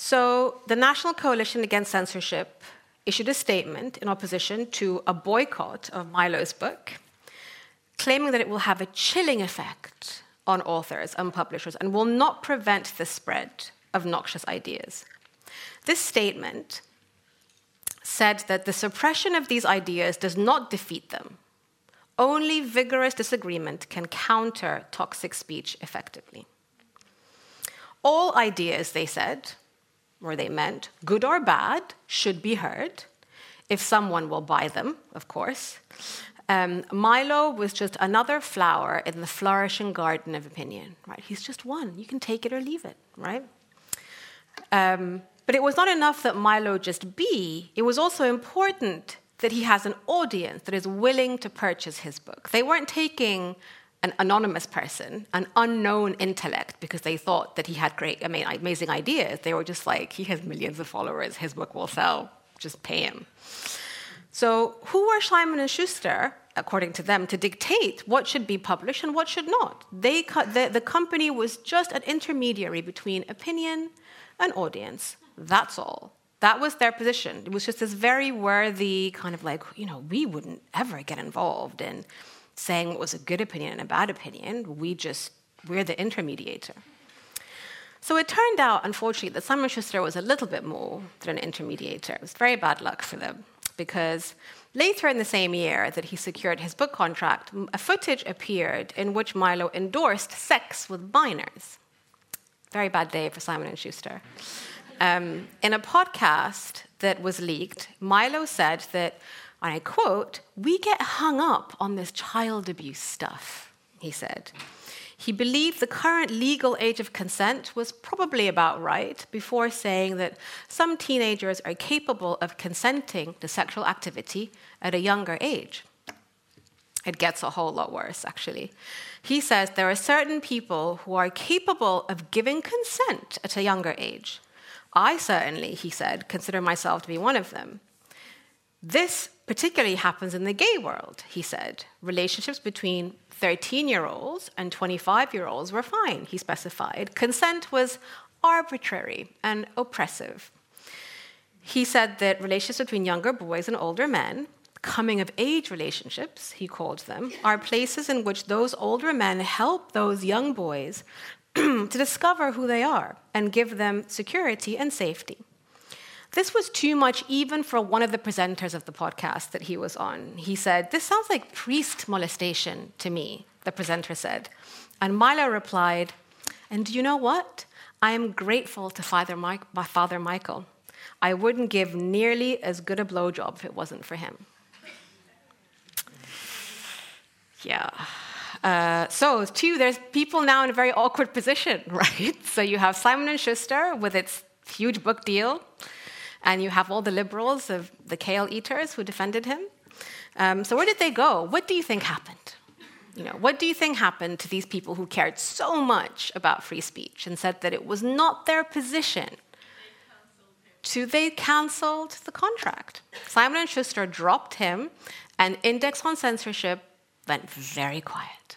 So, the National Coalition Against Censorship issued a statement in opposition to a boycott of Milo's book, claiming that it will have a chilling effect on authors and publishers and will not prevent the spread of noxious ideas. This statement said that the suppression of these ideas does not defeat them. Only vigorous disagreement can counter toxic speech effectively. All ideas, they said, or they meant, good or bad, should be heard. if someone will buy them, of course. Um, Milo was just another flower in the flourishing garden of opinion, right? He's just one. You can take it or leave it, right? Um, but it was not enough that Milo just be, it was also important that he has an audience that is willing to purchase his book. They weren't taking an anonymous person, an unknown intellect, because they thought that he had great, I mean, amazing ideas. They were just like, he has millions of followers, his book will sell, just pay him. So, who were Simon and Schuster, according to them, to dictate what should be published and what should not? They, the, the company was just an intermediary between opinion and audience. That's all. That was their position. It was just this very worthy kind of like, you know, we wouldn't ever get involved in saying what was a good opinion and a bad opinion. We just, we're the intermediator. So it turned out, unfortunately, that Simon Schuster was a little bit more than an intermediator. It was very bad luck for them because later in the same year that he secured his book contract, a footage appeared in which Milo endorsed sex with minors. Very bad day for Simon and Schuster. Um, in a podcast that was leaked, Milo said that, and I quote, "We get hung up on this child abuse stuff," he said. He believed the current legal age of consent was probably about right before saying that some teenagers are capable of consenting to sexual activity at a younger age. It gets a whole lot worse, actually. He says there are certain people who are capable of giving consent at a younger age. I certainly, he said, consider myself to be one of them. This particularly happens in the gay world, he said. Relationships between 13 year olds and 25 year olds were fine, he specified. Consent was arbitrary and oppressive. He said that relationships between younger boys and older men, coming of age relationships, he called them, are places in which those older men help those young boys [clears throat] to discover who they are and give them security and safety. This was too much even for one of the presenters of the podcast that he was on. He said, This sounds like priest molestation to me, the presenter said. And Milo replied, And do you know what? I am grateful to Father, Mike, my Father Michael. I wouldn't give nearly as good a blowjob if it wasn't for him. Yeah. Uh, so, two, there's people now in a very awkward position, [laughs] right? So you have Simon and Schuster with its huge book deal, and you have all the liberals of the kale eaters who defended him. Um, so where did they go? What do you think happened? You know, what do you think happened to these people who cared so much about free speech and said that it was not their position to they canceled the contract. Simon and Schuster dropped him, and Index on Censorship went very quiet.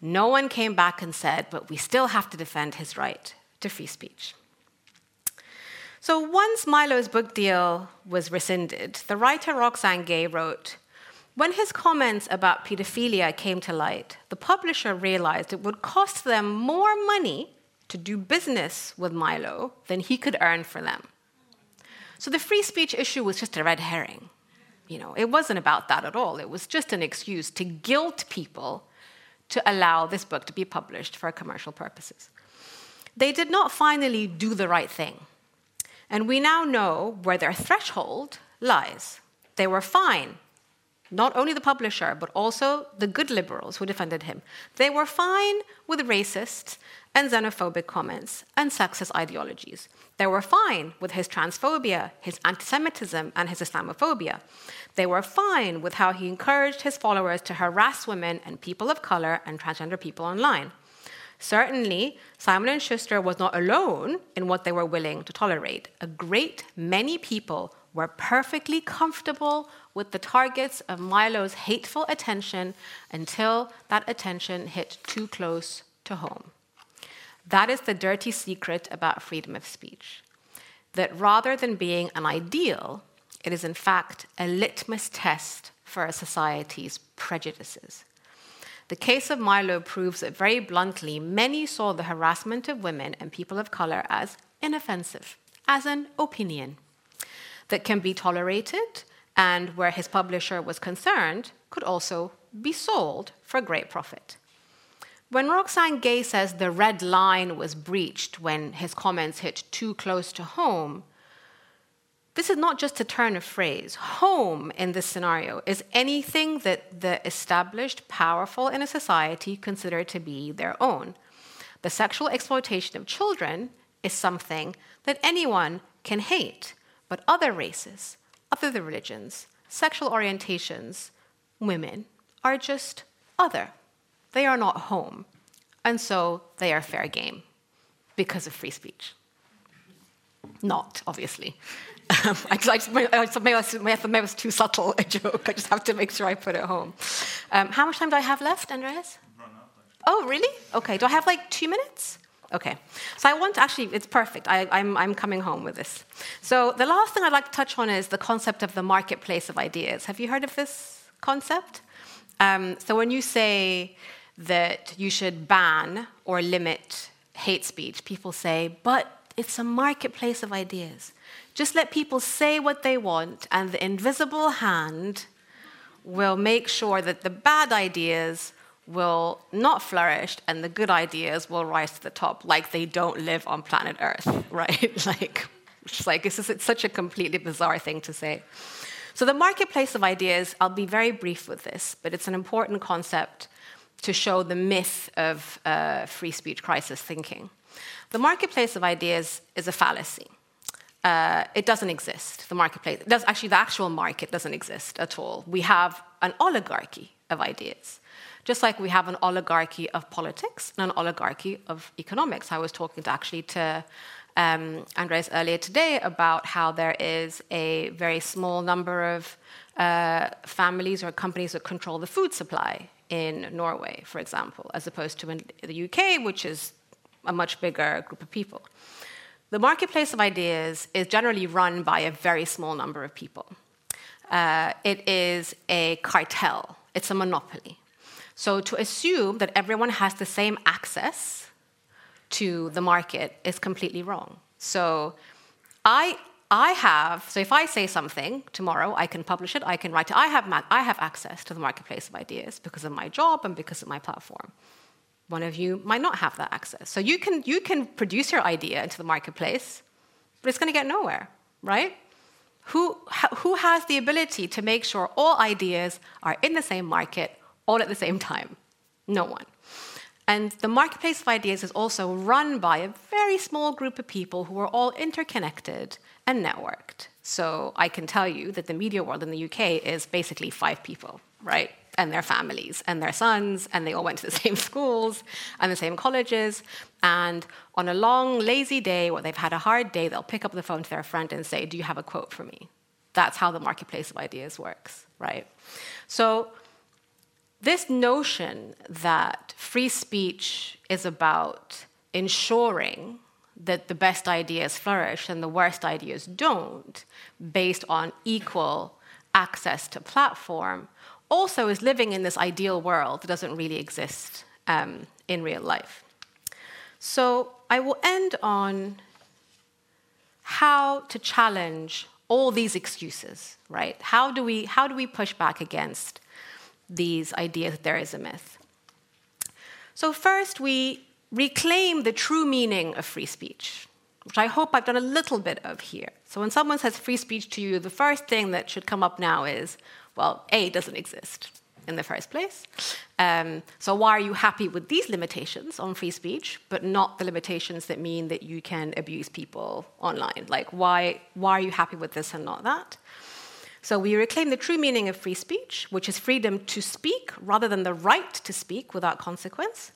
No one came back and said, but we still have to defend his right to free speech. So once Milo's book deal was rescinded, the writer Roxane Gay wrote, when his comments about pedophilia came to light, the publisher realized it would cost them more money to do business with Milo than he could earn for them. So the free speech issue was just a red herring. You know, it wasn't about that at all. It was just an excuse to guilt people to allow this book to be published for commercial purposes. They did not finally do the right thing. And we now know where their threshold lies. They were fine, not only the publisher, but also the good liberals who defended him. They were fine with racist and xenophobic comments and sexist ideologies. They were fine with his transphobia, his anti Semitism, and his Islamophobia. They were fine with how he encouraged his followers to harass women and people of color and transgender people online. Certainly, Simon and Schuster was not alone in what they were willing to tolerate. A great many people were perfectly comfortable with the targets of Milo's hateful attention until that attention hit too close to home. That is the dirty secret about freedom of speech. That rather than being an ideal, it is in fact a litmus test for a society's prejudices. The case of Milo proves that very bluntly, many saw the harassment of women and people of color as inoffensive, as an opinion that can be tolerated and where his publisher was concerned could also be sold for great profit. When Roxane Gay says the red line was breached when his comments hit too close to home, this is not just a turn of phrase. Home in this scenario is anything that the established, powerful in a society consider to be their own. The sexual exploitation of children is something that anyone can hate, but other races, other religions, sexual orientations, women are just other. They are not home. And so they are fair game because of free speech. Not, obviously. Um, I, I maybe, maybe, it was too subtle a joke. I just have to make sure I put it home. Um, how much time do I have left, Andreas? Oh, really? Okay. Do I have like two minutes? Okay. So I want actually, it's perfect. I, I'm, I'm coming home with this. So the last thing I'd like to touch on is the concept of the marketplace of ideas. Have you heard of this concept? Um, so when you say that you should ban or limit hate speech, people say, but it's a marketplace of ideas. Just let people say what they want, and the invisible hand will make sure that the bad ideas will not flourish and the good ideas will rise to the top like they don't live on planet earth [laughs] right? [laughs] Like it's like it's, just, it's such a completely bizarre thing to say. So the marketplace of ideas i'll be very brief with this but it's an important concept to show the myth of uh, free speech crisis thinking. The marketplace of ideas is a fallacy uh, it doesn't exist the marketplace does actually the actual market doesn't exist at all we have an oligarchy of ideas just like we have an oligarchy of politics and an oligarchy of economics. I was talking to actually to um, Andres earlier today about how there is a very small number of uh, families or companies that control the food supply in Norway, for example, as opposed to in the UK, which is a much bigger group of people. The marketplace of ideas is generally run by a very small number of people. Uh, it is a cartel, it's a monopoly. So to assume that everyone has the same access to the market is completely wrong. So I I have, so if I say something tomorrow, I can publish it, I can write it. I have, I have access to the marketplace of ideas because of my job and because of my platform. One of you might not have that access. So you can, you can produce your idea into the marketplace, but it's going to get nowhere, right? Who, who has the ability to make sure all ideas are in the same market all at the same time? No one. And the marketplace of ideas is also run by a very small group of people who are all interconnected and networked. So I can tell you that the media world in the UK is basically five people, right? And their families and their sons, and they all went to the [laughs] same schools and the same colleges. And on a long, lazy day where they've had a hard day, they'll pick up the phone to their friend and say, Do you have a quote for me? That's how the marketplace of ideas works, right? So this notion that free speech is about ensuring that the best ideas flourish and the worst ideas don't, based on equal access to platform, also is living in this ideal world that doesn't really exist um, in real life. So I will end on how to challenge all these excuses, right? How do we, how do we push back against these ideas that there is a myth. So, first, we reclaim the true meaning of free speech, which I hope I've done a little bit of here. So, when someone says free speech to you, the first thing that should come up now is, well, A doesn't exist in the first place. Um, so, why are you happy with these limitations on free speech, but not the limitations that mean that you can abuse people online? Like, why, why are you happy with this and not that? So we reclaim the true meaning of free speech, which is freedom to speak rather than the right to speak without consequence.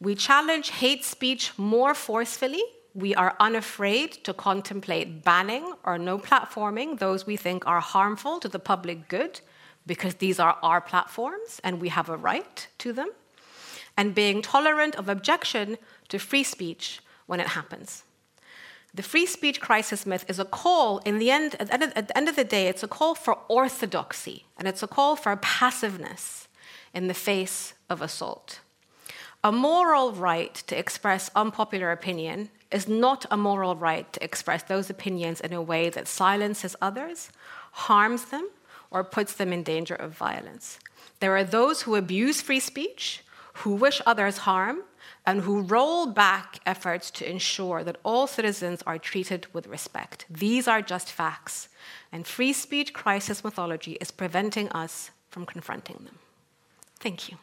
We challenge hate speech more forcefully. We are unafraid to contemplate banning or no platforming those we think are harmful to the public good because these are our platforms and we have a right to them. And being tolerant of objection to free speech when it happens. The free speech crisis myth is a call, in the end, at the end of the day, it's a call for orthodoxy, and it's a call for passiveness in the face of assault. A moral right to express unpopular opinion is not a moral right to express those opinions in a way that silences others, harms them, or puts them in danger of violence. There are those who abuse free speech, who wish others harm, and who roll back efforts to ensure that all citizens are treated with respect. These are just facts, and free speech crisis mythology is preventing us from confronting them. Thank you.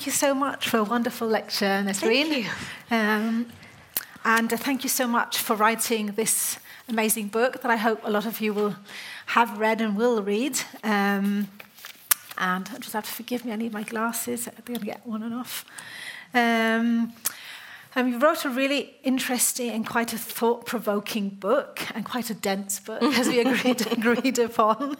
Thank you so much for a wonderful lecture, Nesrine. Thank you. Um, and uh, thank you so much for writing this amazing book that I hope a lot of you will have read and will read. Um, and I just have to forgive me, I need my glasses. I'm going to get one and off. Um, um, you wrote a really interesting and quite a thought-provoking book, and quite a dense book, as we [laughs] agreed, agreed upon.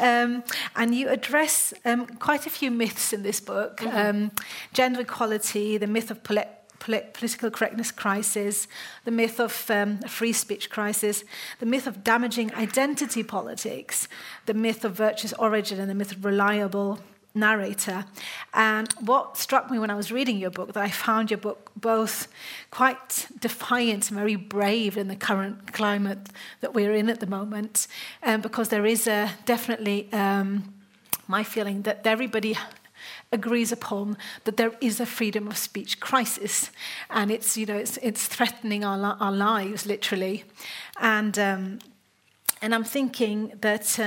Um, and you address um, quite a few myths in this book: mm-hmm. gender equality, the myth of poli- political correctness crisis, the myth of um, free speech crisis, the myth of damaging identity politics, the myth of virtuous origin, and the myth of reliable narrator. And what struck me when I was reading your book, that I found your book both quite defiant and very brave in the current climate that we're in at the moment, um, because there is a, definitely um, my feeling that everybody agrees upon that there is a freedom of speech crisis, and it's you know it's it's threatening our our lives literally, and um, and I'm thinking that.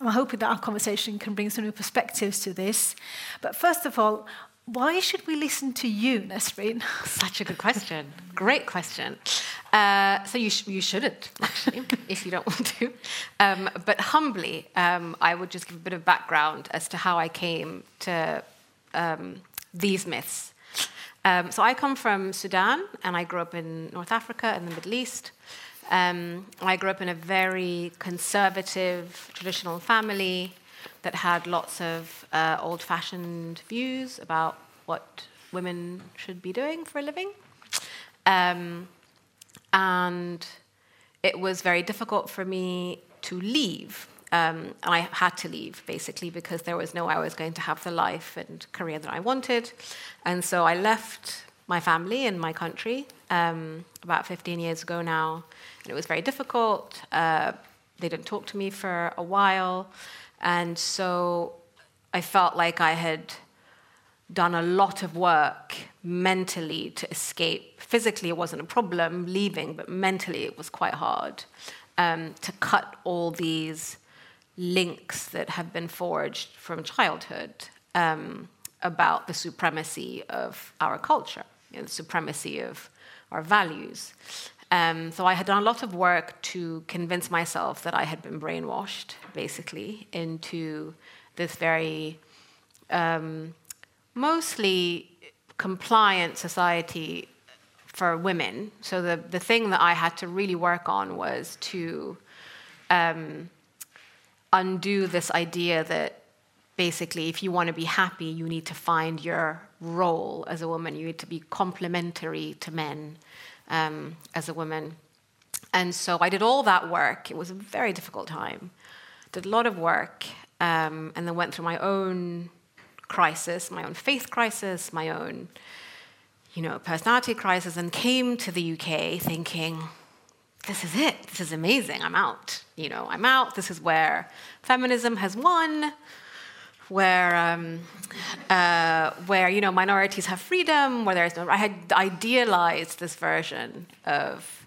I'm hoping that our conversation can bring some new perspectives to this. But first of all, why should we listen to you, Nesrine? [laughs] Such a good question. Great question. Uh, so you, sh- you shouldn't, actually, [laughs] if you don't want to. Um, but humbly, um, I would just give a bit of background as to how I came to um, these myths. Um, so I come from Sudan, and I grew up in North Africa and the Middle East. Um, I grew up in a very conservative, traditional family that had lots of uh, old fashioned views about what women should be doing for a living. Um, and it was very difficult for me to leave. Um, I had to leave basically because there was no way I was going to have the life and career that I wanted. And so I left my family and my country um, about 15 years ago now it was very difficult. Uh, they didn't talk to me for a while. And so I felt like I had done a lot of work mentally to escape. Physically, it wasn't a problem leaving, but mentally, it was quite hard um, to cut all these links that have been forged from childhood um, about the supremacy of our culture, you know, the supremacy of our values. Um, so I had done a lot of work to convince myself that I had been brainwashed, basically, into this very um, mostly compliant society for women. So the, the thing that I had to really work on was to um, undo this idea that basically, if you want to be happy, you need to find your role as a woman. You need to be complementary to men um, as a woman. And so I did all that work. It was a very difficult time. Did a lot of work, um, and then went through my own crisis, my own faith crisis, my own, you know, personality crisis, and came to the UK thinking, this is it. This is amazing. I'm out. You know, I'm out. This is where feminism has won where um, uh, where you know minorities have freedom, where there's no. I had idealized this version of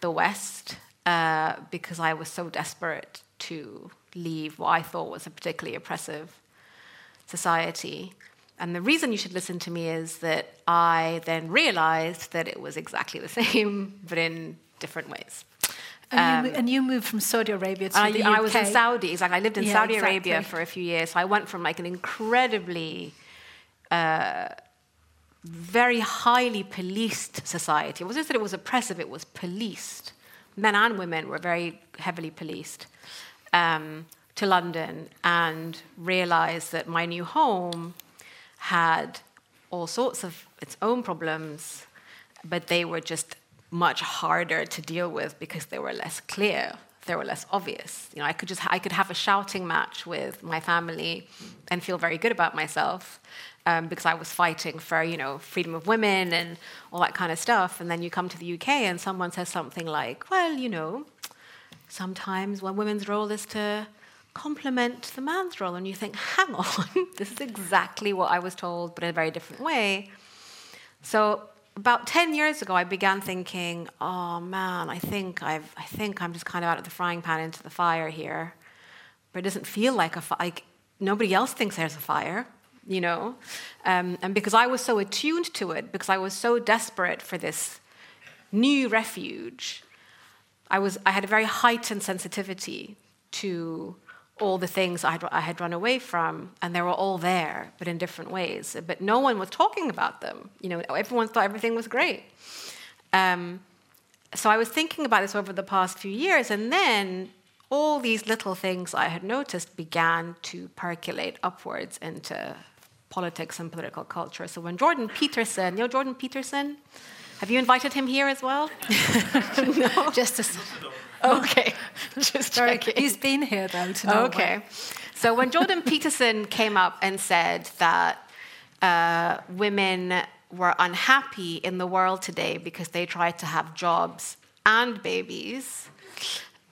the West uh, because I was so desperate to leave what I thought was a particularly oppressive society. And the reason you should listen to me is that I then realized that it was exactly the [laughs] same, but in different ways. And, um, you, and, you, moved from Saudi Arabia to the UK. I was in Saudi. Exactly. I lived in yeah, Saudi exactly. Arabia for a few years. So I went from like an incredibly, uh, very highly policed society. It wasn't that it was oppressive; it was policed. Men and women were very heavily policed. Um, to London and realized that my new home had all sorts of its own problems, but they were just much harder to deal with because they were less clear they were less obvious. You know, I could just I could have a shouting match with my family and feel very good about myself um, because I was fighting for you know freedom of women and all that kind of stuff. And then you come to the UK and someone says something like, "Well, you know, sometimes when women's role is to complement the man's role," and you think, [laughs] "Hang on, [laughs] this is exactly what I was told, but in a very different way." So about 10 years ago, I began thinking, oh man, I think, I've, I think I'm just kind of out of the frying pan into the fire here. But it doesn't feel like a fire. Like, nobody else thinks there's a fire, you know? Um, and because I was so attuned to it, because I was so desperate for this new refuge, I, was, I had a very heightened sensitivity to all the things I had, I had run away from, and they were all there, but in different ways. But no one was talking about them. You know, everyone thought everything was great. Um, so I was thinking about this over the past few years, and then all these little things I had noticed began to percolate upwards into politics and political culture. So when Jordan Peterson, you know Jordan Peterson, have you invited him here as well? [laughs] no, just a. Okay, [laughs] just checking. He's been here though to know. Okay, so when Jordan [laughs] Peterson came up and said that uh, women were unhappy in the world today because they tried to have jobs and babies,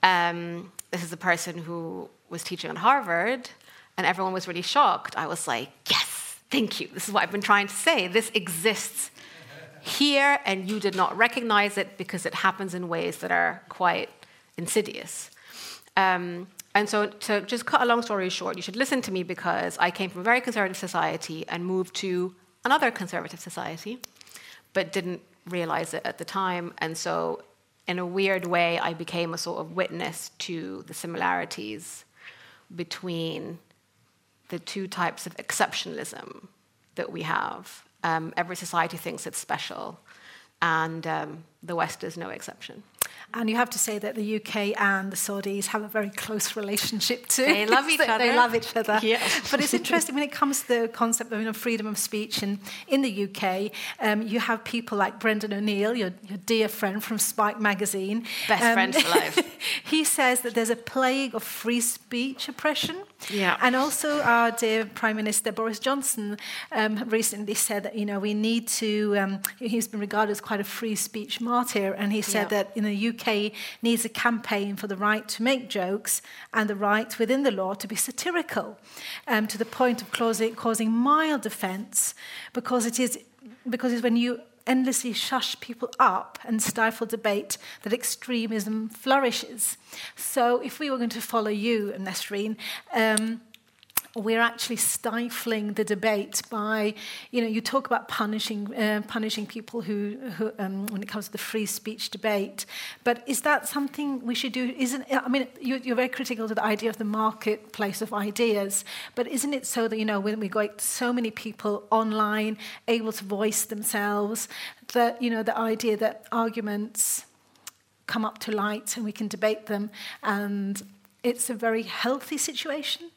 um, this is a person who was teaching at Harvard, and everyone was really shocked. I was like, yes, thank you. This is what I've been trying to say. This exists here, and you did not recognize it because it happens in ways that are quite insidious. Um, and so, to just cut a long story short, you should listen to me because I came from a very conservative society and moved to another conservative society, but didn't realize it at the time. And so, in a weird way, I became a sort of witness to the similarities between the two types of exceptionalism that we have. Um, every society thinks it's special, and um, the West is no exception. And you have to say that the UK and the Saudis have a very close relationship too. They love [laughs] each other. They love each other. Yeah. but it's interesting when it comes to the concept of you know, freedom of speech. And in the UK, um, you have people like Brendan O'Neill, your, your dear friend from Spiked magazine. Best um, friend for life. [laughs] he says that there's a plague of free speech oppression. Yeah. And also, our dear Prime Minister Boris Johnson um, recently said that you know we need to. Um, he's been regarded as quite a free speech martyr, and he said Yeah. that in the UK needs a campaign for the right to make jokes and the right within the law to be satirical, um, to the point of causing, causing mild offence, because it is because it's when you endlessly shush people up and stifle debate that extremism flourishes. So if we were going to follow you, Nesrine, um, we're actually stifling the debate by, you know, you talk about punishing uh, punishing people who, who um, when it comes to the free speech debate, but is that something we should do? Isn't I mean, you, you're very critical to the idea of the marketplace of ideas, but isn't it so that you know when we got so many people online able to voice themselves, that you know the idea that arguments come up to light and we can debate them and it's a very healthy situation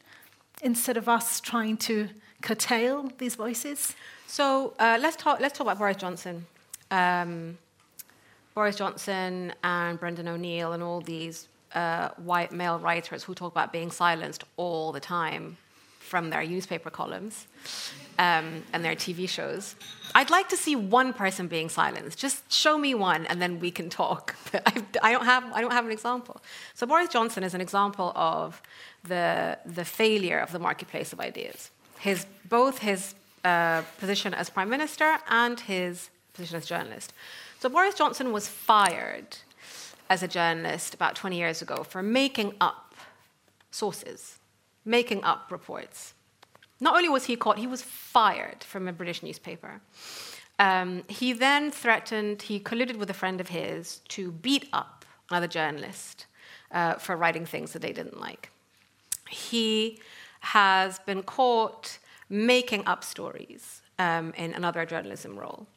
instead of us trying to curtail these voices? So uh, let's talk. Let's talk about Boris Johnson. Um, Boris Johnson and Brendan O'Neill and all these uh, white male writers who talk about being silenced all the time from their newspaper columns um, and their TV shows. I'd like to see one person being silenced. Just show me one, and then we can talk. [laughs] I, I don't have. I don't have an example. So Boris Johnson is an example of the the failure of the marketplace of ideas. His both his uh, position as prime minister and his position as journalist. So Boris Johnson was fired as a journalist about 20 years ago for making up sources, making up reports. Not only was he caught, he was fired from a British newspaper. Um, he then threatened, he colluded with a friend of his to beat up another journalist uh, for writing things that they didn't like. He has been caught making up stories um, in another journalism role.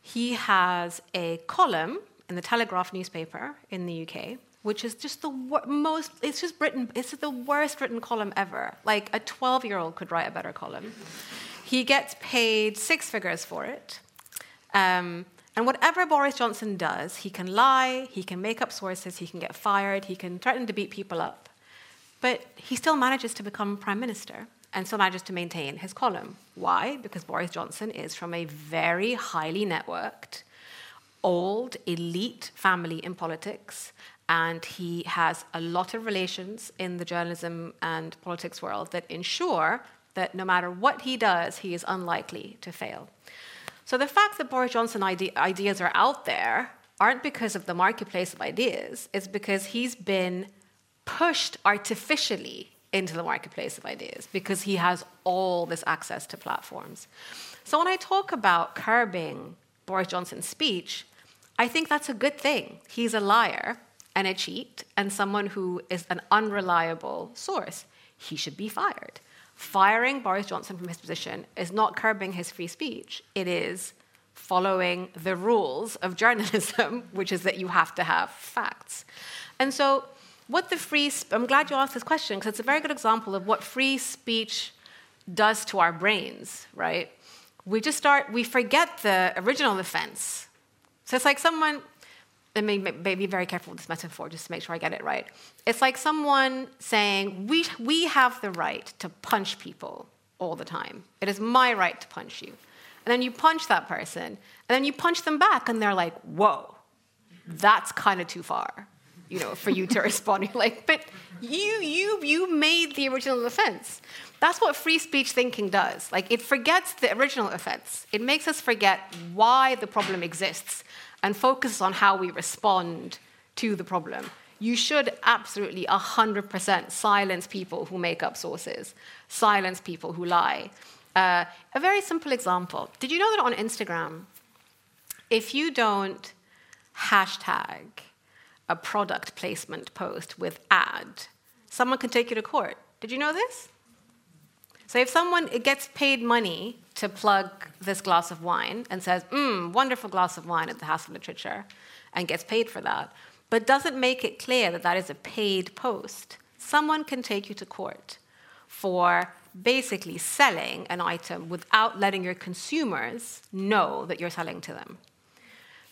He has a column in the Telegraph newspaper in the UK, which is just the wor- most, it's just written, it's the worst written column ever. Like a 12 year old could write a better column. He gets paid six figures for it. Um, And whatever Boris Johnson does, he can lie, he can make up sources, he can get fired, he can threaten to beat people up. But he still manages to become prime minister and still manages to maintain his column. Why? Because Boris Johnson is from a very highly networked, old, elite family in politics, and he has a lot of relations in the journalism and politics world that ensure that no matter what he does, he is unlikely to fail. So the fact that Boris Johnson ide- ideas are out there aren't because of the marketplace of ideas, it's because he's been pushed artificially into the marketplace of ideas because he has all this access to platforms. So when I talk about curbing Boris Johnson's speech, I think that's a good thing. He's a liar and a cheat and someone who is an unreliable source. He should be fired firing Boris Johnson from his position is not curbing his free speech, it is following the rules of journalism, [laughs] which is that you have to have facts. And so, what the free, I'm glad you asked this question because it's a very good example of what free speech does to our brains, right? We just start, we forget the original offense. So it's like someone, let me be very careful with this metaphor just to make sure I get it right. It's like someone saying, we, we have the right to punch people all the time. It is my right to punch you. And then you punch that person, and then you punch them back, and they're like, whoa, that's kind of too far, you know, for you to [laughs] respond. You're like, but you, you, you made the original offense. That's what free speech thinking does. Like, it forgets the original offense. It makes us forget why the problem exists and focus on how we respond to the problem. You should absolutely 100% silence people who make up sources, silence people who lie. Uh, a very simple example. Did you know that on Instagram, if you don't hashtag a product placement post with ad, someone can take you to court? Did you know this? So if someone gets paid money to plug this glass of wine and says, mmm, wonderful glass of wine at the House of Literature, and gets paid for that, but doesn't make it clear that that is a paid post, someone can take you to court for basically selling an item without letting your consumers know that you're selling to them.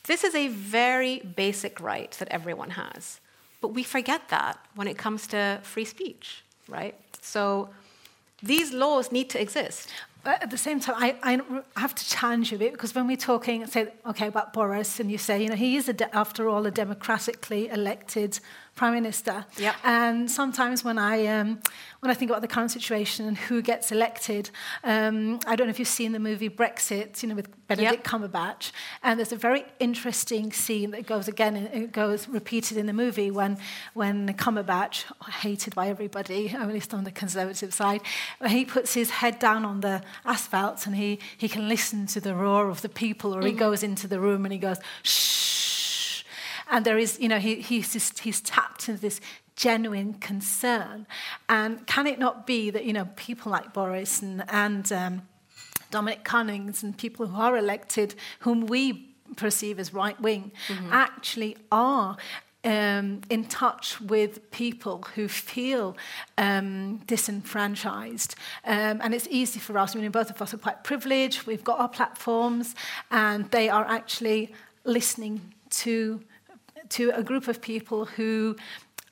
This is a very basic right that everyone has. But we forget that when it comes to free speech, right? So these laws need to exist. But at the same time, I, I have to challenge you a bit because when we're talking, say, okay, about Boris, and you say, you know, he is, a after all, a democratically elected prime minister. Yep. And sometimes when I um, when I think about the current situation and who gets elected, um, I don't know if you've seen the movie Brexit, you know, with Benedict yep. Cumberbatch, and there's a very interesting scene that goes again, it goes repeated in the movie when when Cumberbatch, hated by everybody, at least on the conservative side, he puts his head down on the asphalt and he he can listen to the roar of the people, or mm-hmm. he goes into the room and he goes shh and there is, you know, he, he's, just, he's tapped into this genuine concern. And can it not be that, you know, people like Boris and, and um, Dominic Cummings and people who are elected, whom we perceive as right wing, mm-hmm. actually are um, in touch with people who feel um, disenfranchised. Um, and it's easy for us. I mean, both of us are quite privileged. We've got our platforms, and they are actually listening to to a group of people who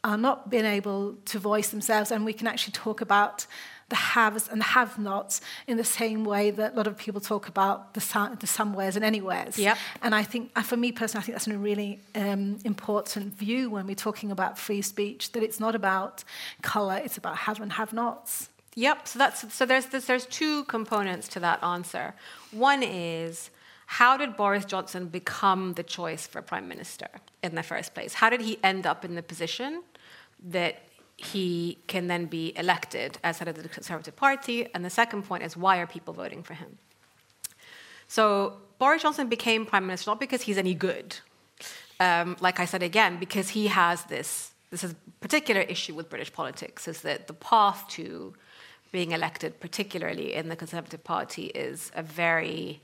are not being able to voice themselves, and we can actually talk about the haves and the have-nots in the same way that a lot of people talk about the, some, the somewheres and anywheres. Yep. And I think, for me personally, I think that's a really um, important view when we're talking about free speech, that it's not about colour, it's about have and have-nots. Yep. So that's so there's there's two components to that answer. One is how did Boris Johnson become the choice for prime minister in the first place? How did he end up in the position that he can then be elected as head of the Conservative Party? And the second point is why are people voting for him? So Boris Johnson became prime minister not because he's any good, um, like I said again, because he has this this is particular issue with British politics is that the path to being elected, particularly in the Conservative Party, is a very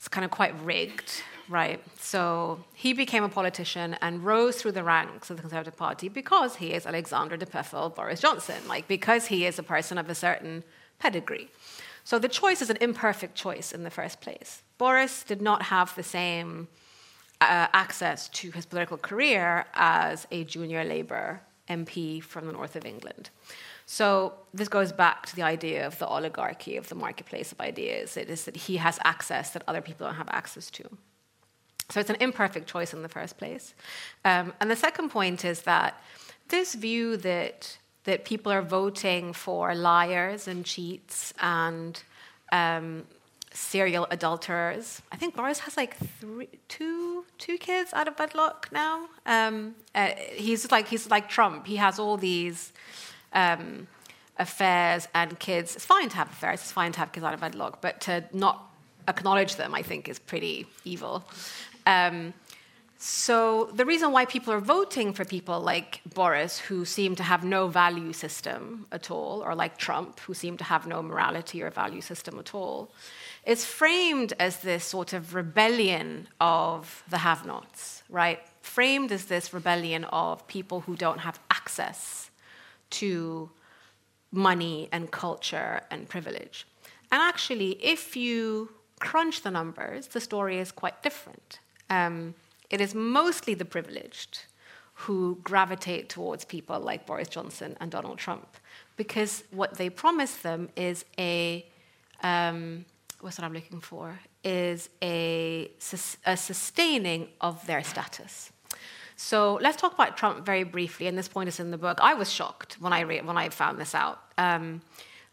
it's kind of quite rigged, right? So he became a politician and rose through the ranks of the Conservative Party because he is Alexander de Pfeffel, Boris Johnson, like because he is a person of a certain pedigree. So the choice is an imperfect choice in the first place. Boris did not have the same uh, access to his political career as a junior Labour MP from the north of England. So this goes back to the idea of the oligarchy of the marketplace of ideas. It is that he has access that other people don't have access to. So it's an imperfect choice in the first place. Um, and the second point is that this view that that people are voting for liars and cheats and um, serial adulterers. I think Boris has like three, two, two kids out of wedlock now. Um, uh, he's like he's like Trump. He has all these um, affairs and kids. It's fine to have affairs. It's fine to have kids out of wedlock, but to not acknowledge them, I think, is pretty evil. Um, so the reason why people are voting for people like Boris, who seem to have no value system at all, or like Trump, who seem to have no morality or value system at all, is framed as this sort of rebellion of the have-nots, right? Framed as this rebellion of people who don't have access to money and culture and privilege. And actually, if you crunch the numbers, the story is quite different. Um, it is mostly the privileged who gravitate towards people like Boris Johnson and Donald Trump because what they promise them is a um, what's what I'm looking for is a, a sustaining of their status. So let's talk about Trump very briefly, and this point is in the book. I was shocked when I re- when I found this out. Um,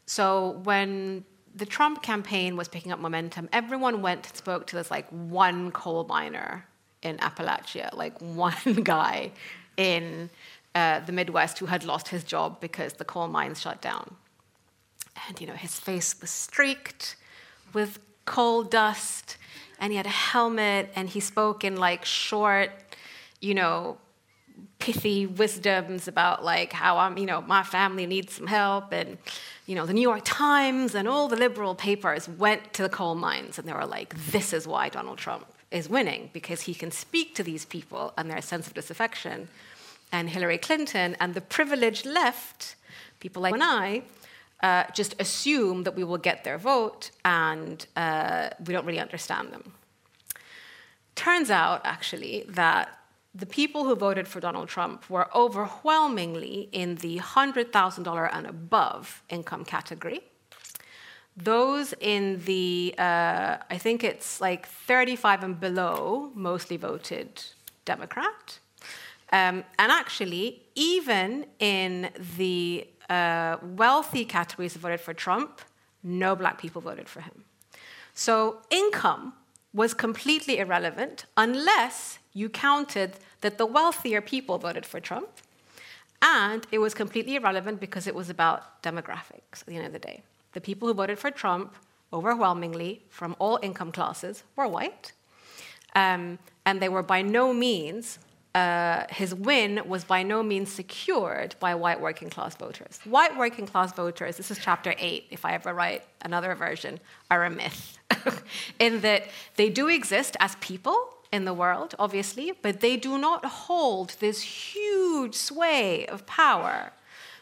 so when the Trump campaign was picking up momentum, everyone went and spoke to this like one coal miner in Appalachia, like [laughs] one guy in uh, the Midwest who had lost his job because the coal mines shut down. And, you know, his face was streaked with coal dust, and he had a helmet, and he spoke in like short, you know, pithy wisdoms about like how I'm, you know, my family needs some help, and you know, the New York Times and all the liberal papers went to the coal mines, and they were like, "This is why Donald Trump is winning because he can speak to these people and their sense of disaffection. And Hillary Clinton and the privileged left, people like and I, uh, just assume that we will get their vote and uh, we don't really understand them. Turns out, actually, that the people who voted for Donald Trump were overwhelmingly in the $100,000 and above income category those in the, uh, I think it's like 35 and below, mostly voted Democrat. Um, and actually, even in the uh, wealthy categories voted for Trump, no black people voted for him. So income was completely irrelevant unless you counted that the wealthier people voted for Trump. And it was completely irrelevant because it was about demographics at the end of the day the people who voted for Trump, overwhelmingly from all income classes, were white. Um, and they were by no means, uh, his win was by no means secured by white working class voters. White working class voters, this is chapter eight, if I ever write another version, are a myth. [laughs] in that they do exist as people in the world, obviously, but they do not hold this huge sway of power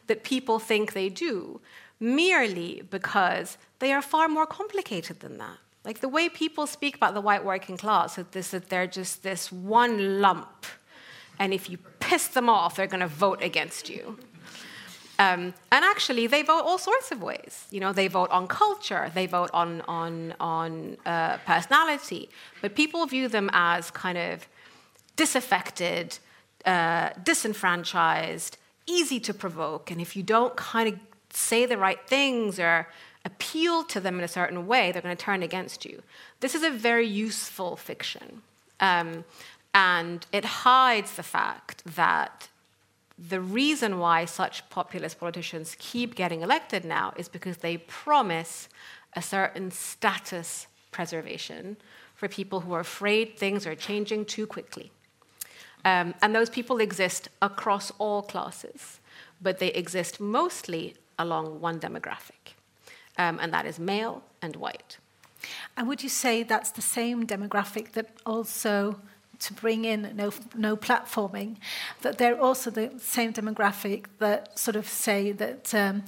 that people think they do merely because they are far more complicated than that. Like the way people speak about the white working class is that they're just this one lump, and if you piss them off, they're going to vote against you. Um, and actually, they vote all sorts of ways. You know, they vote on culture, they vote on on on uh, personality, but people view them as kind of disaffected, uh, disenfranchised, easy to provoke, and if you don't kind of say the right things or appeal to them in a certain way, they're going to turn against you. This is a very useful fiction. Um, and it hides the fact that the reason why such populist politicians keep getting elected now is because they promise a certain status preservation for people who are afraid things are changing too quickly. Um, and those people exist across all classes, but they exist mostly along one demographic, um, and that is male and white. And would you say that's the same demographic that also, to bring in no, no platforming, that they're also the same demographic that sort of say that um,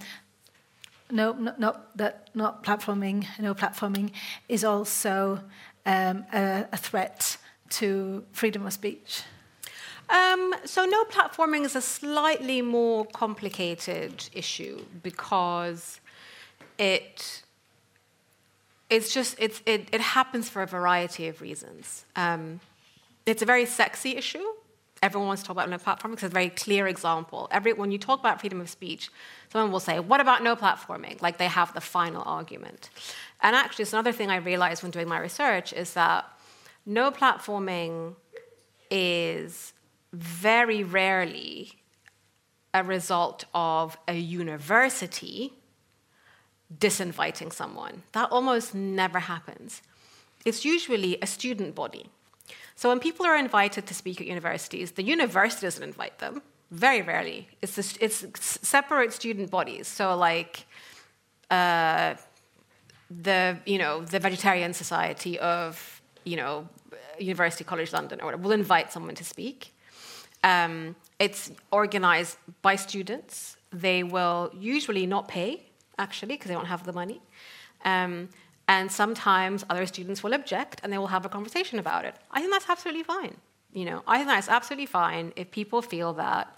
no, no, not that not platforming, no platforming is also um, a, a, threat to freedom of speech? Um, so no platforming is a slightly more complicated issue because it it's just it's, it, it happens for a variety of reasons. Um, it's a very sexy issue. Everyone wants to talk about no platforming because it's a very clear example. Every, when you talk about freedom of speech, someone will say, What about no platforming? Like they have the final argument. And actually, it's another thing I realized when doing my research is that no platforming is very rarely a result of a university disinviting someone. That almost never happens. It's usually a student body. So when people are invited to speak at universities, the university doesn't invite them. Very rarely. It's, the, it's separate student bodies. So like uh, the you know the Vegetarian Society of you know University College London or whatever will invite someone to speak. Um, it's organized by students. They will usually not pay actually, because they don't have the money. Um, and sometimes other students will object and they will have a conversation about it. I think that's absolutely fine. You know, I think that's absolutely fine if people feel that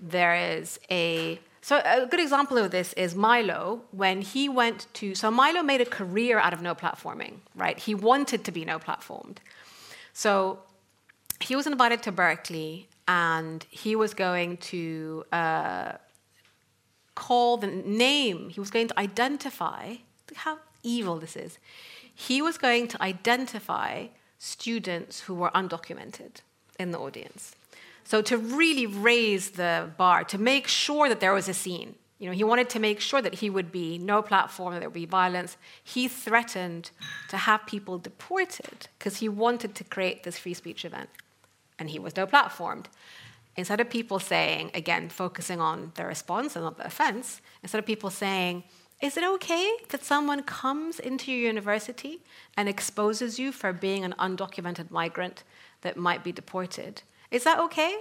there is a so a good example of this is Milo when he went to so Milo made a career out of no platforming, right? He wanted to be no platformed. So he was invited to Berkeley and he was going to uh, call the name, he was going to identify, how evil this is. He was going to identify students who were undocumented in the audience. So to really raise the bar, to make sure that there was a scene. You know, he wanted to make sure that he would be no platform, that there would be violence. He threatened to have people deported because he wanted to create this free speech event. And he was no platformed instead of people saying, again, focusing on the response and not the offense, instead of people saying, is it okay that someone comes into your university and exposes you for being an undocumented migrant that might be deported? Is that okay?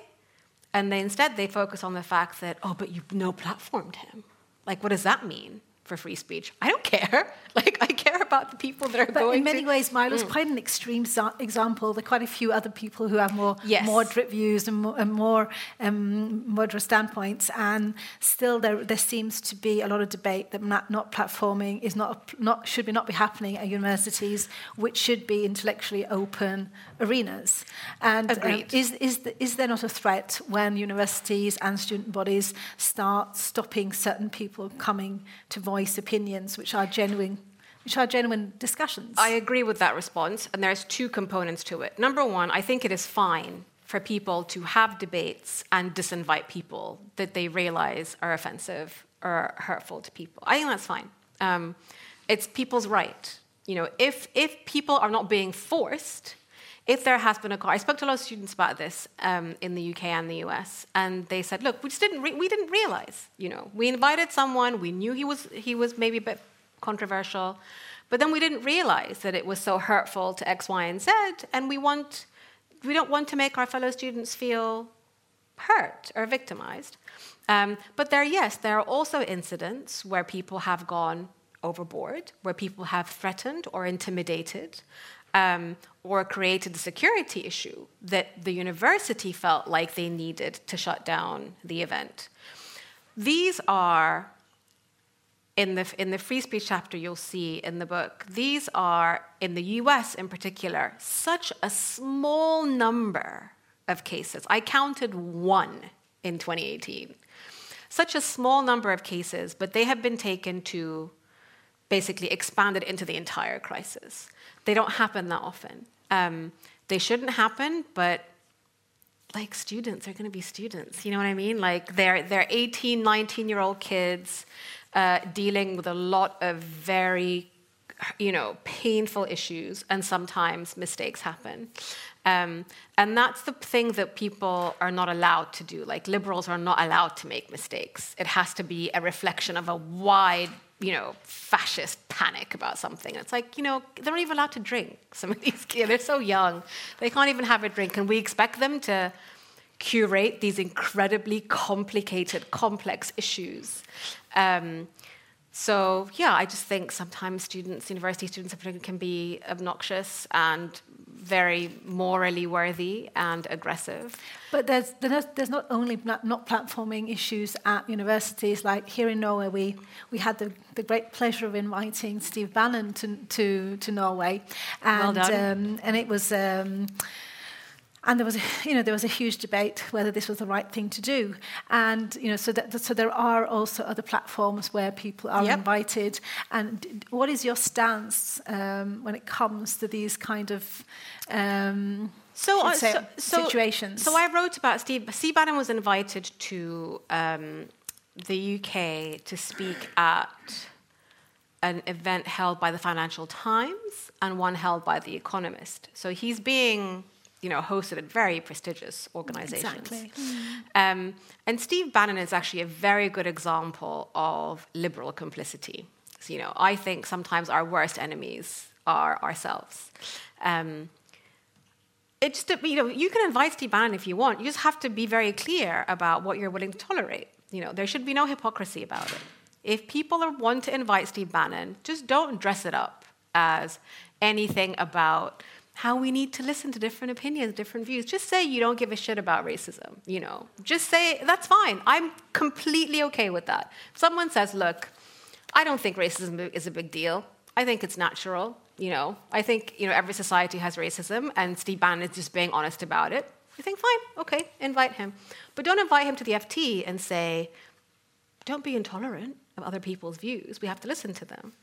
And they instead they focus on the fact that, oh, but you no platformed him. Like, what does that mean? For free speech. I don't care. [laughs] Like I care about the people that are going. but going. in many to, ways, Milo's mm. quite an extreme example. There are quite a few other people who have more yes. moderate views and more, and more um, moderate standpoints, and still there there seems to be a lot of debate that not, not platforming is not not should be not be happening at universities, which should be intellectually open arenas. And um, is is the, is there not a threat when universities and student bodies start stopping certain people coming to voice voice opinions which are genuine which are genuine discussions. I agree with that response, and there's two components to it. Number one, I think it is fine for people to have debates and disinvite people that they realize are offensive or hurtful to people. I think that's fine. Um, it's people's right. You know, if if people are not being forced if there has been a car, I spoke to a lot of students about this um, in the UK and the US, and they said, "Look, we just didn't re- we didn't realize. You know, we invited someone, we knew he was he was maybe a bit controversial, but then we didn't realize that it was so hurtful to X, Y, and Z, and we want we don't want to make our fellow students feel hurt or victimized. Um, but there, yes, there are also incidents where people have gone overboard, where people have threatened or intimidated um, or created a security issue that the university felt like they needed to shut down the event. These are, in the, in the free speech chapter you'll see in the book, these are, in the US in particular, such a small number of cases. I counted one in 2018. Such a small number of cases, but they have been taken to basically expanded into the entire crisis they don't happen that often. Um, they shouldn't happen, but like students are going to be students. You know what I mean? Like they're, they're 18, 19 year old kids uh, dealing with a lot of very, you know, painful issues, and sometimes mistakes happen. Um, and that's the thing that people are not allowed to do. Like liberals are not allowed to make mistakes. It has to be a reflection of a wide you know, fascist panic about something. It's like, you know, they're not even allowed to drink. Some of these kids, they're so young, they can't even have a drink. And we expect them to curate these incredibly complicated, complex issues. Um, so yeah, I just think sometimes students, university students in particular, can be obnoxious and very morally worthy and aggressive. But there's, there's, there's not only not, not platforming issues at universities, like here in Norway, we, we had the, the great pleasure of inviting Steve Bannon to, to, to Norway. And, well um, and it was. Um, and there was, a, [sighs] you know, there was a huge debate whether this was the right thing to do. And you know, so that, so there are also other platforms where people are yep. invited. And what is your stance um, when it comes to these kind of um, so, uh, so, so, situations? So I wrote about Steve. Steve Bannon was invited to um, the UK to speak at an event held by the Financial Times and one held by The Economist. So he's being you know, hosted at very prestigious organizations. Exactly. Um, and Steve Bannon is actually a very good example of liberal complicity. So, you know, I think sometimes our worst enemies are ourselves. Um, it's just, you know, you can invite Steve Bannon if you want. You just have to be very clear about what you're willing to tolerate. You know, there should be no hypocrisy about it. If people are, want to invite Steve Bannon, just don't dress it up as anything about how we need to listen to different opinions, different views. Just say you don't give a shit about racism, you know. Just say that's fine. I'm completely okay with that. Someone says, "Look, I don't think racism is a big deal. I think it's natural, you know. I think, you know, every society has racism and Steve Bannon is just being honest about it." You think, "Fine, okay, invite him." But don't invite him to the FT and say, "Don't be intolerant of other people's views. We have to listen to them."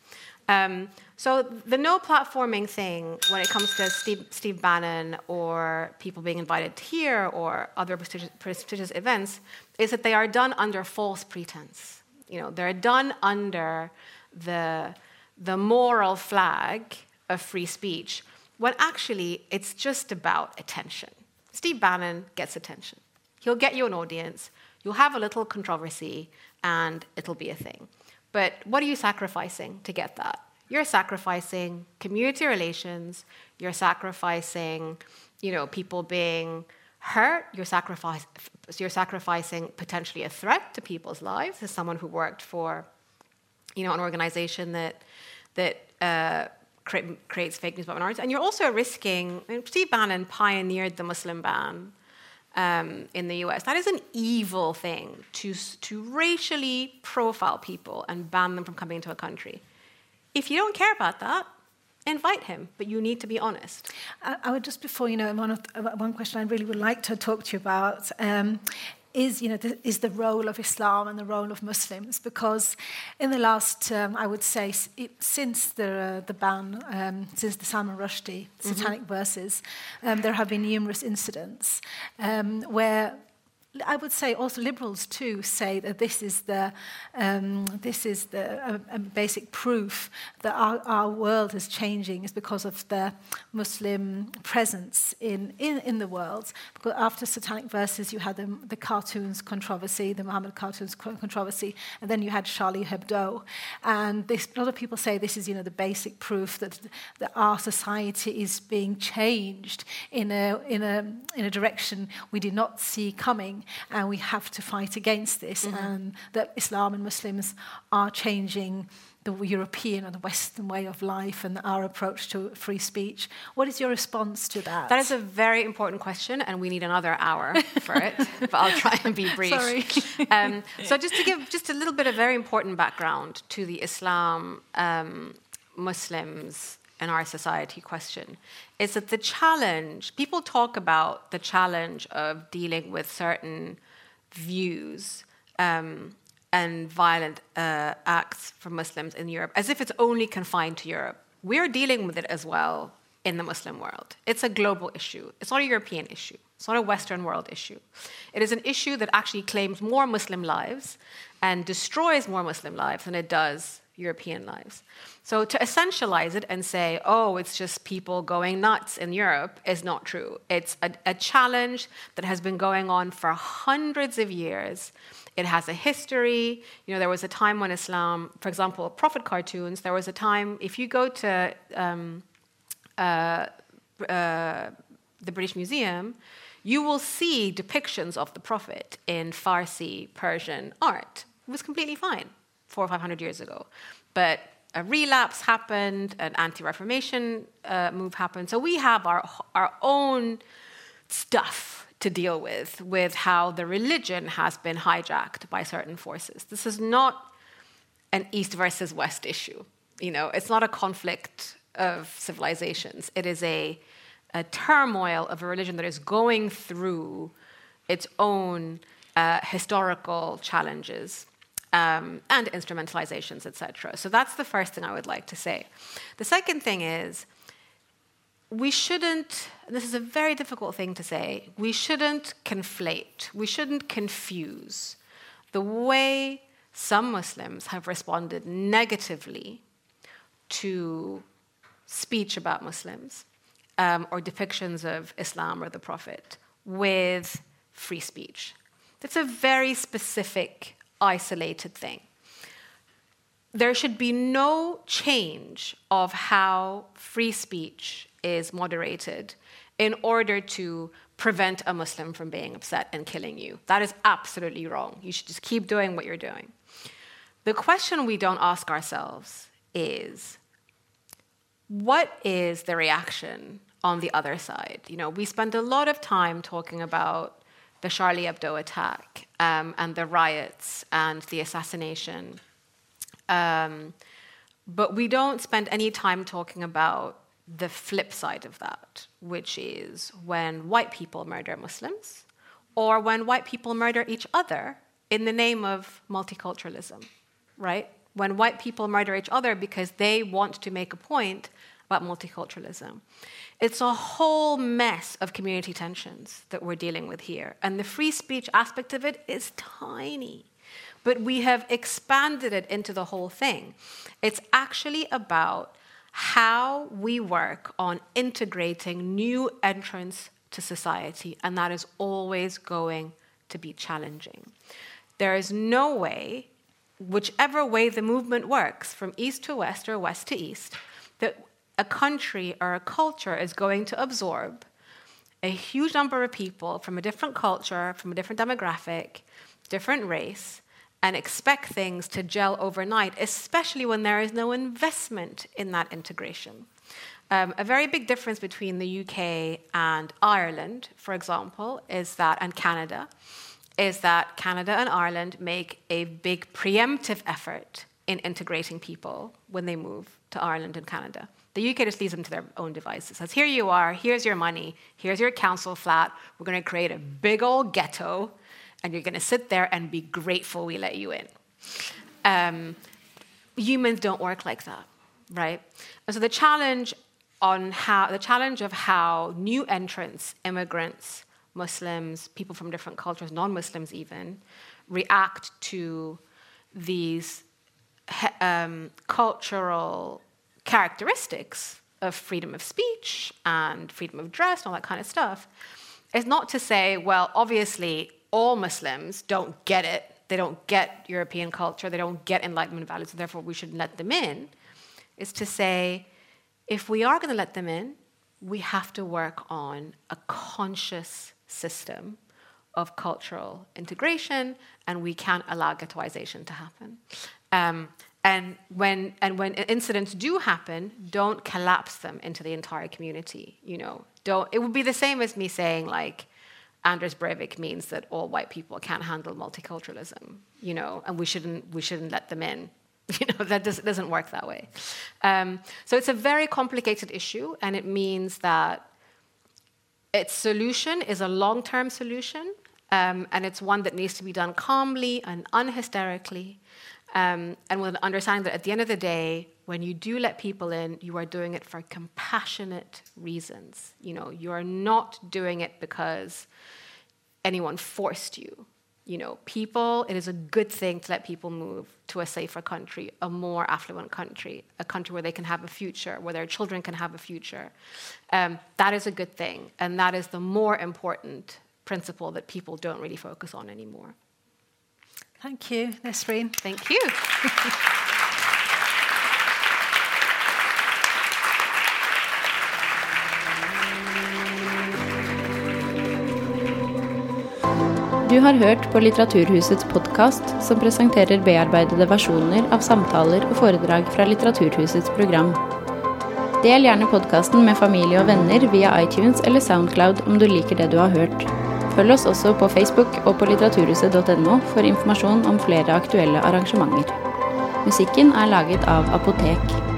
Um, so the no platforming thing, when it comes to Steve, Steve, Bannon or people being invited here or other prestigious, prestigious events, is that they are done under false pretense. You know, they're done under the, the moral flag of free speech, when actually it's just about attention. Steve Bannon gets attention. He'll get you an audience, you'll have a little controversy, and it'll be a thing. But what are you sacrificing to get that? You're sacrificing community relations, you're sacrificing, you know, people being hurt, you're, sacrifice, you're sacrificing potentially a threat to people's lives as someone who worked for, you know, an organization that, that uh, creates fake news about minorities. And you're also risking, I mean, Steve Bannon pioneered the Muslim ban um, in the US. That is an evil thing to, to racially profile people and ban them from coming into a country. If you don't care about that, invite him, but you need to be honest. I, I would just before you know one of the, one question I really would like to talk to you about um, is, you know, the, is the role of Islam and the role of Muslims. Because in the last, um, I would say, it, since the, uh, the ban, um, since the Salman Rushdie satanic mm-hmm. verses, um, there have been numerous incidents um, where I would say also liberals too say that this is the um, this is the uh, basic proof that our, our world is changing is because of the Muslim presence in, in, in the world. Because after Satanic Verses, you had the, the cartoons controversy, the Muhammad cartoons controversy, and then you had Charlie Hebdo. And this, a lot of people say this is you know the basic proof that that our society is being changed in a in a in a direction we did not see coming and we have to fight against this, mm-hmm. and that Islam and Muslims are changing the European or the Western way of life and our approach to free speech. What is your response to that? That is a very important question, and we need another hour for it. [laughs] but I'll try and be brief. Sorry. [laughs] Um, so, just to give just a little bit of very important background to the Islam um, Muslims in our society question is that the challenge, people talk about the challenge of dealing with certain views um, and violent uh, acts from Muslims in Europe as if it's only confined to Europe. We're dealing with it as well in the Muslim world. It's a global issue, it's not a European issue. It's not a Western world issue. It is an issue that actually claims more Muslim lives and destroys more Muslim lives than it does European lives. So to essentialize it and say, oh, it's just people going nuts in Europe is not true. It's a, a, challenge that has been going on for hundreds of years. It has a history. You know, there was a time when Islam, for example, prophet cartoons, there was a time, if you go to um, uh, uh, the British Museum, you will see depictions of the prophet in Farsi, Persian art. It was completely fine four or five hundred years ago. But a relapse happened, an anti-Reformation uh, move happened. So we have our our own stuff to deal with, with how the religion has been hijacked by certain forces. This is not an East versus West issue. You know, it's not a conflict of civilizations. It is a, a turmoil of a religion that is going through its own uh, historical challenges um, and instrumentalizations, etc. So that's the first thing I would like to say. The second thing is we shouldn't, this is a very difficult thing to say, we shouldn't conflate, we shouldn't confuse the way some Muslims have responded negatively to speech about Muslims um, or depictions of Islam or the Prophet with free speech. That's a very specific, isolated thing. There should be no change of how free speech is moderated in order to prevent a Muslim from being upset and killing you. That is absolutely wrong. You should just keep doing what you're doing. The question we don't ask ourselves is what is the reaction on the other side? You know, we spend a lot of time talking about the Charlie Hebdo attack um, and the riots and the assassination. Um, but we don't spend any time talking about the flip side of that, which is when white people murder Muslims or when white people murder each other in the name of multiculturalism, right? When white people murder each other because they want to make a point about multiculturalism. It's a whole mess of community tensions that we're dealing with here. And the free speech aspect of it is tiny. But we have expanded it into the whole thing. It's actually about how we work on integrating new entrants to society, and that is always going to be challenging. There is no way, whichever way the movement works, from east to west or west to east, that a country or a culture is going to absorb a huge number of people from a different culture, from a different demographic, different race, and expect things to gel overnight, especially when there is no investment in that integration. Um, a very big difference between the UK and Ireland, for example, is that, and Canada, is that Canada and Ireland make a big preemptive effort in integrating people when they move to Ireland and Canada. The UK just leaves them to their own devices. Says, here you are, here's your money, here's your council flat, we're going to create a big old ghetto and you're going to sit there and be grateful we let you in. Um, humans don't work like that, right? And so the challenge on how the challenge of how new entrants, immigrants, Muslims, people from different cultures, non-Muslims even, react to these um, cultural characteristics of freedom of speech and freedom of dress and all that kind of stuff is not to say, well, obviously all Muslims don't get it. They don't get European culture. They don't get Enlightenment values, and therefore we should let them in. Is to say, if we are going to let them in, we have to work on a conscious system of cultural integration, and we can't allow ghettoization to happen. Um, and when and when incidents do happen, don't collapse them into the entire community. You know, don't. It would be the same as me saying like, Anders Breivik means that all white people can't handle multiculturalism, you know, and we shouldn't, we shouldn't let them in. [laughs] You know, that does, doesn't work that way. Um, so it's a very complicated issue, and it means that its solution is a long term solution, um, and it's one that needs to be done calmly and unhysterically, um, and with an understanding that at the end of the day, when you do let people in, you are doing it for compassionate reasons. You know, you are not doing it because anyone forced you. You know, people, it is a good thing to let people move to a safer country, a more affluent country, a country where they can have a future, where their children can have a future. Um, that is a good thing. And that is the more important principle that people don't really focus on anymore. Thank you, Nesreen. Thank you. Du har hørt på Litteraturhusets podkast, som presenterer bearbeidede versjoner av samtaler og foredrag fra Litteraturhusets program. Del gjerne podkasten med familie og venner via iTunes eller Soundcloud om du liker det du har hørt. Følg oss også på Facebook og på litteraturhuset.no for informasjon om flere aktuelle arrangementer. Musikken er laget av Apotek.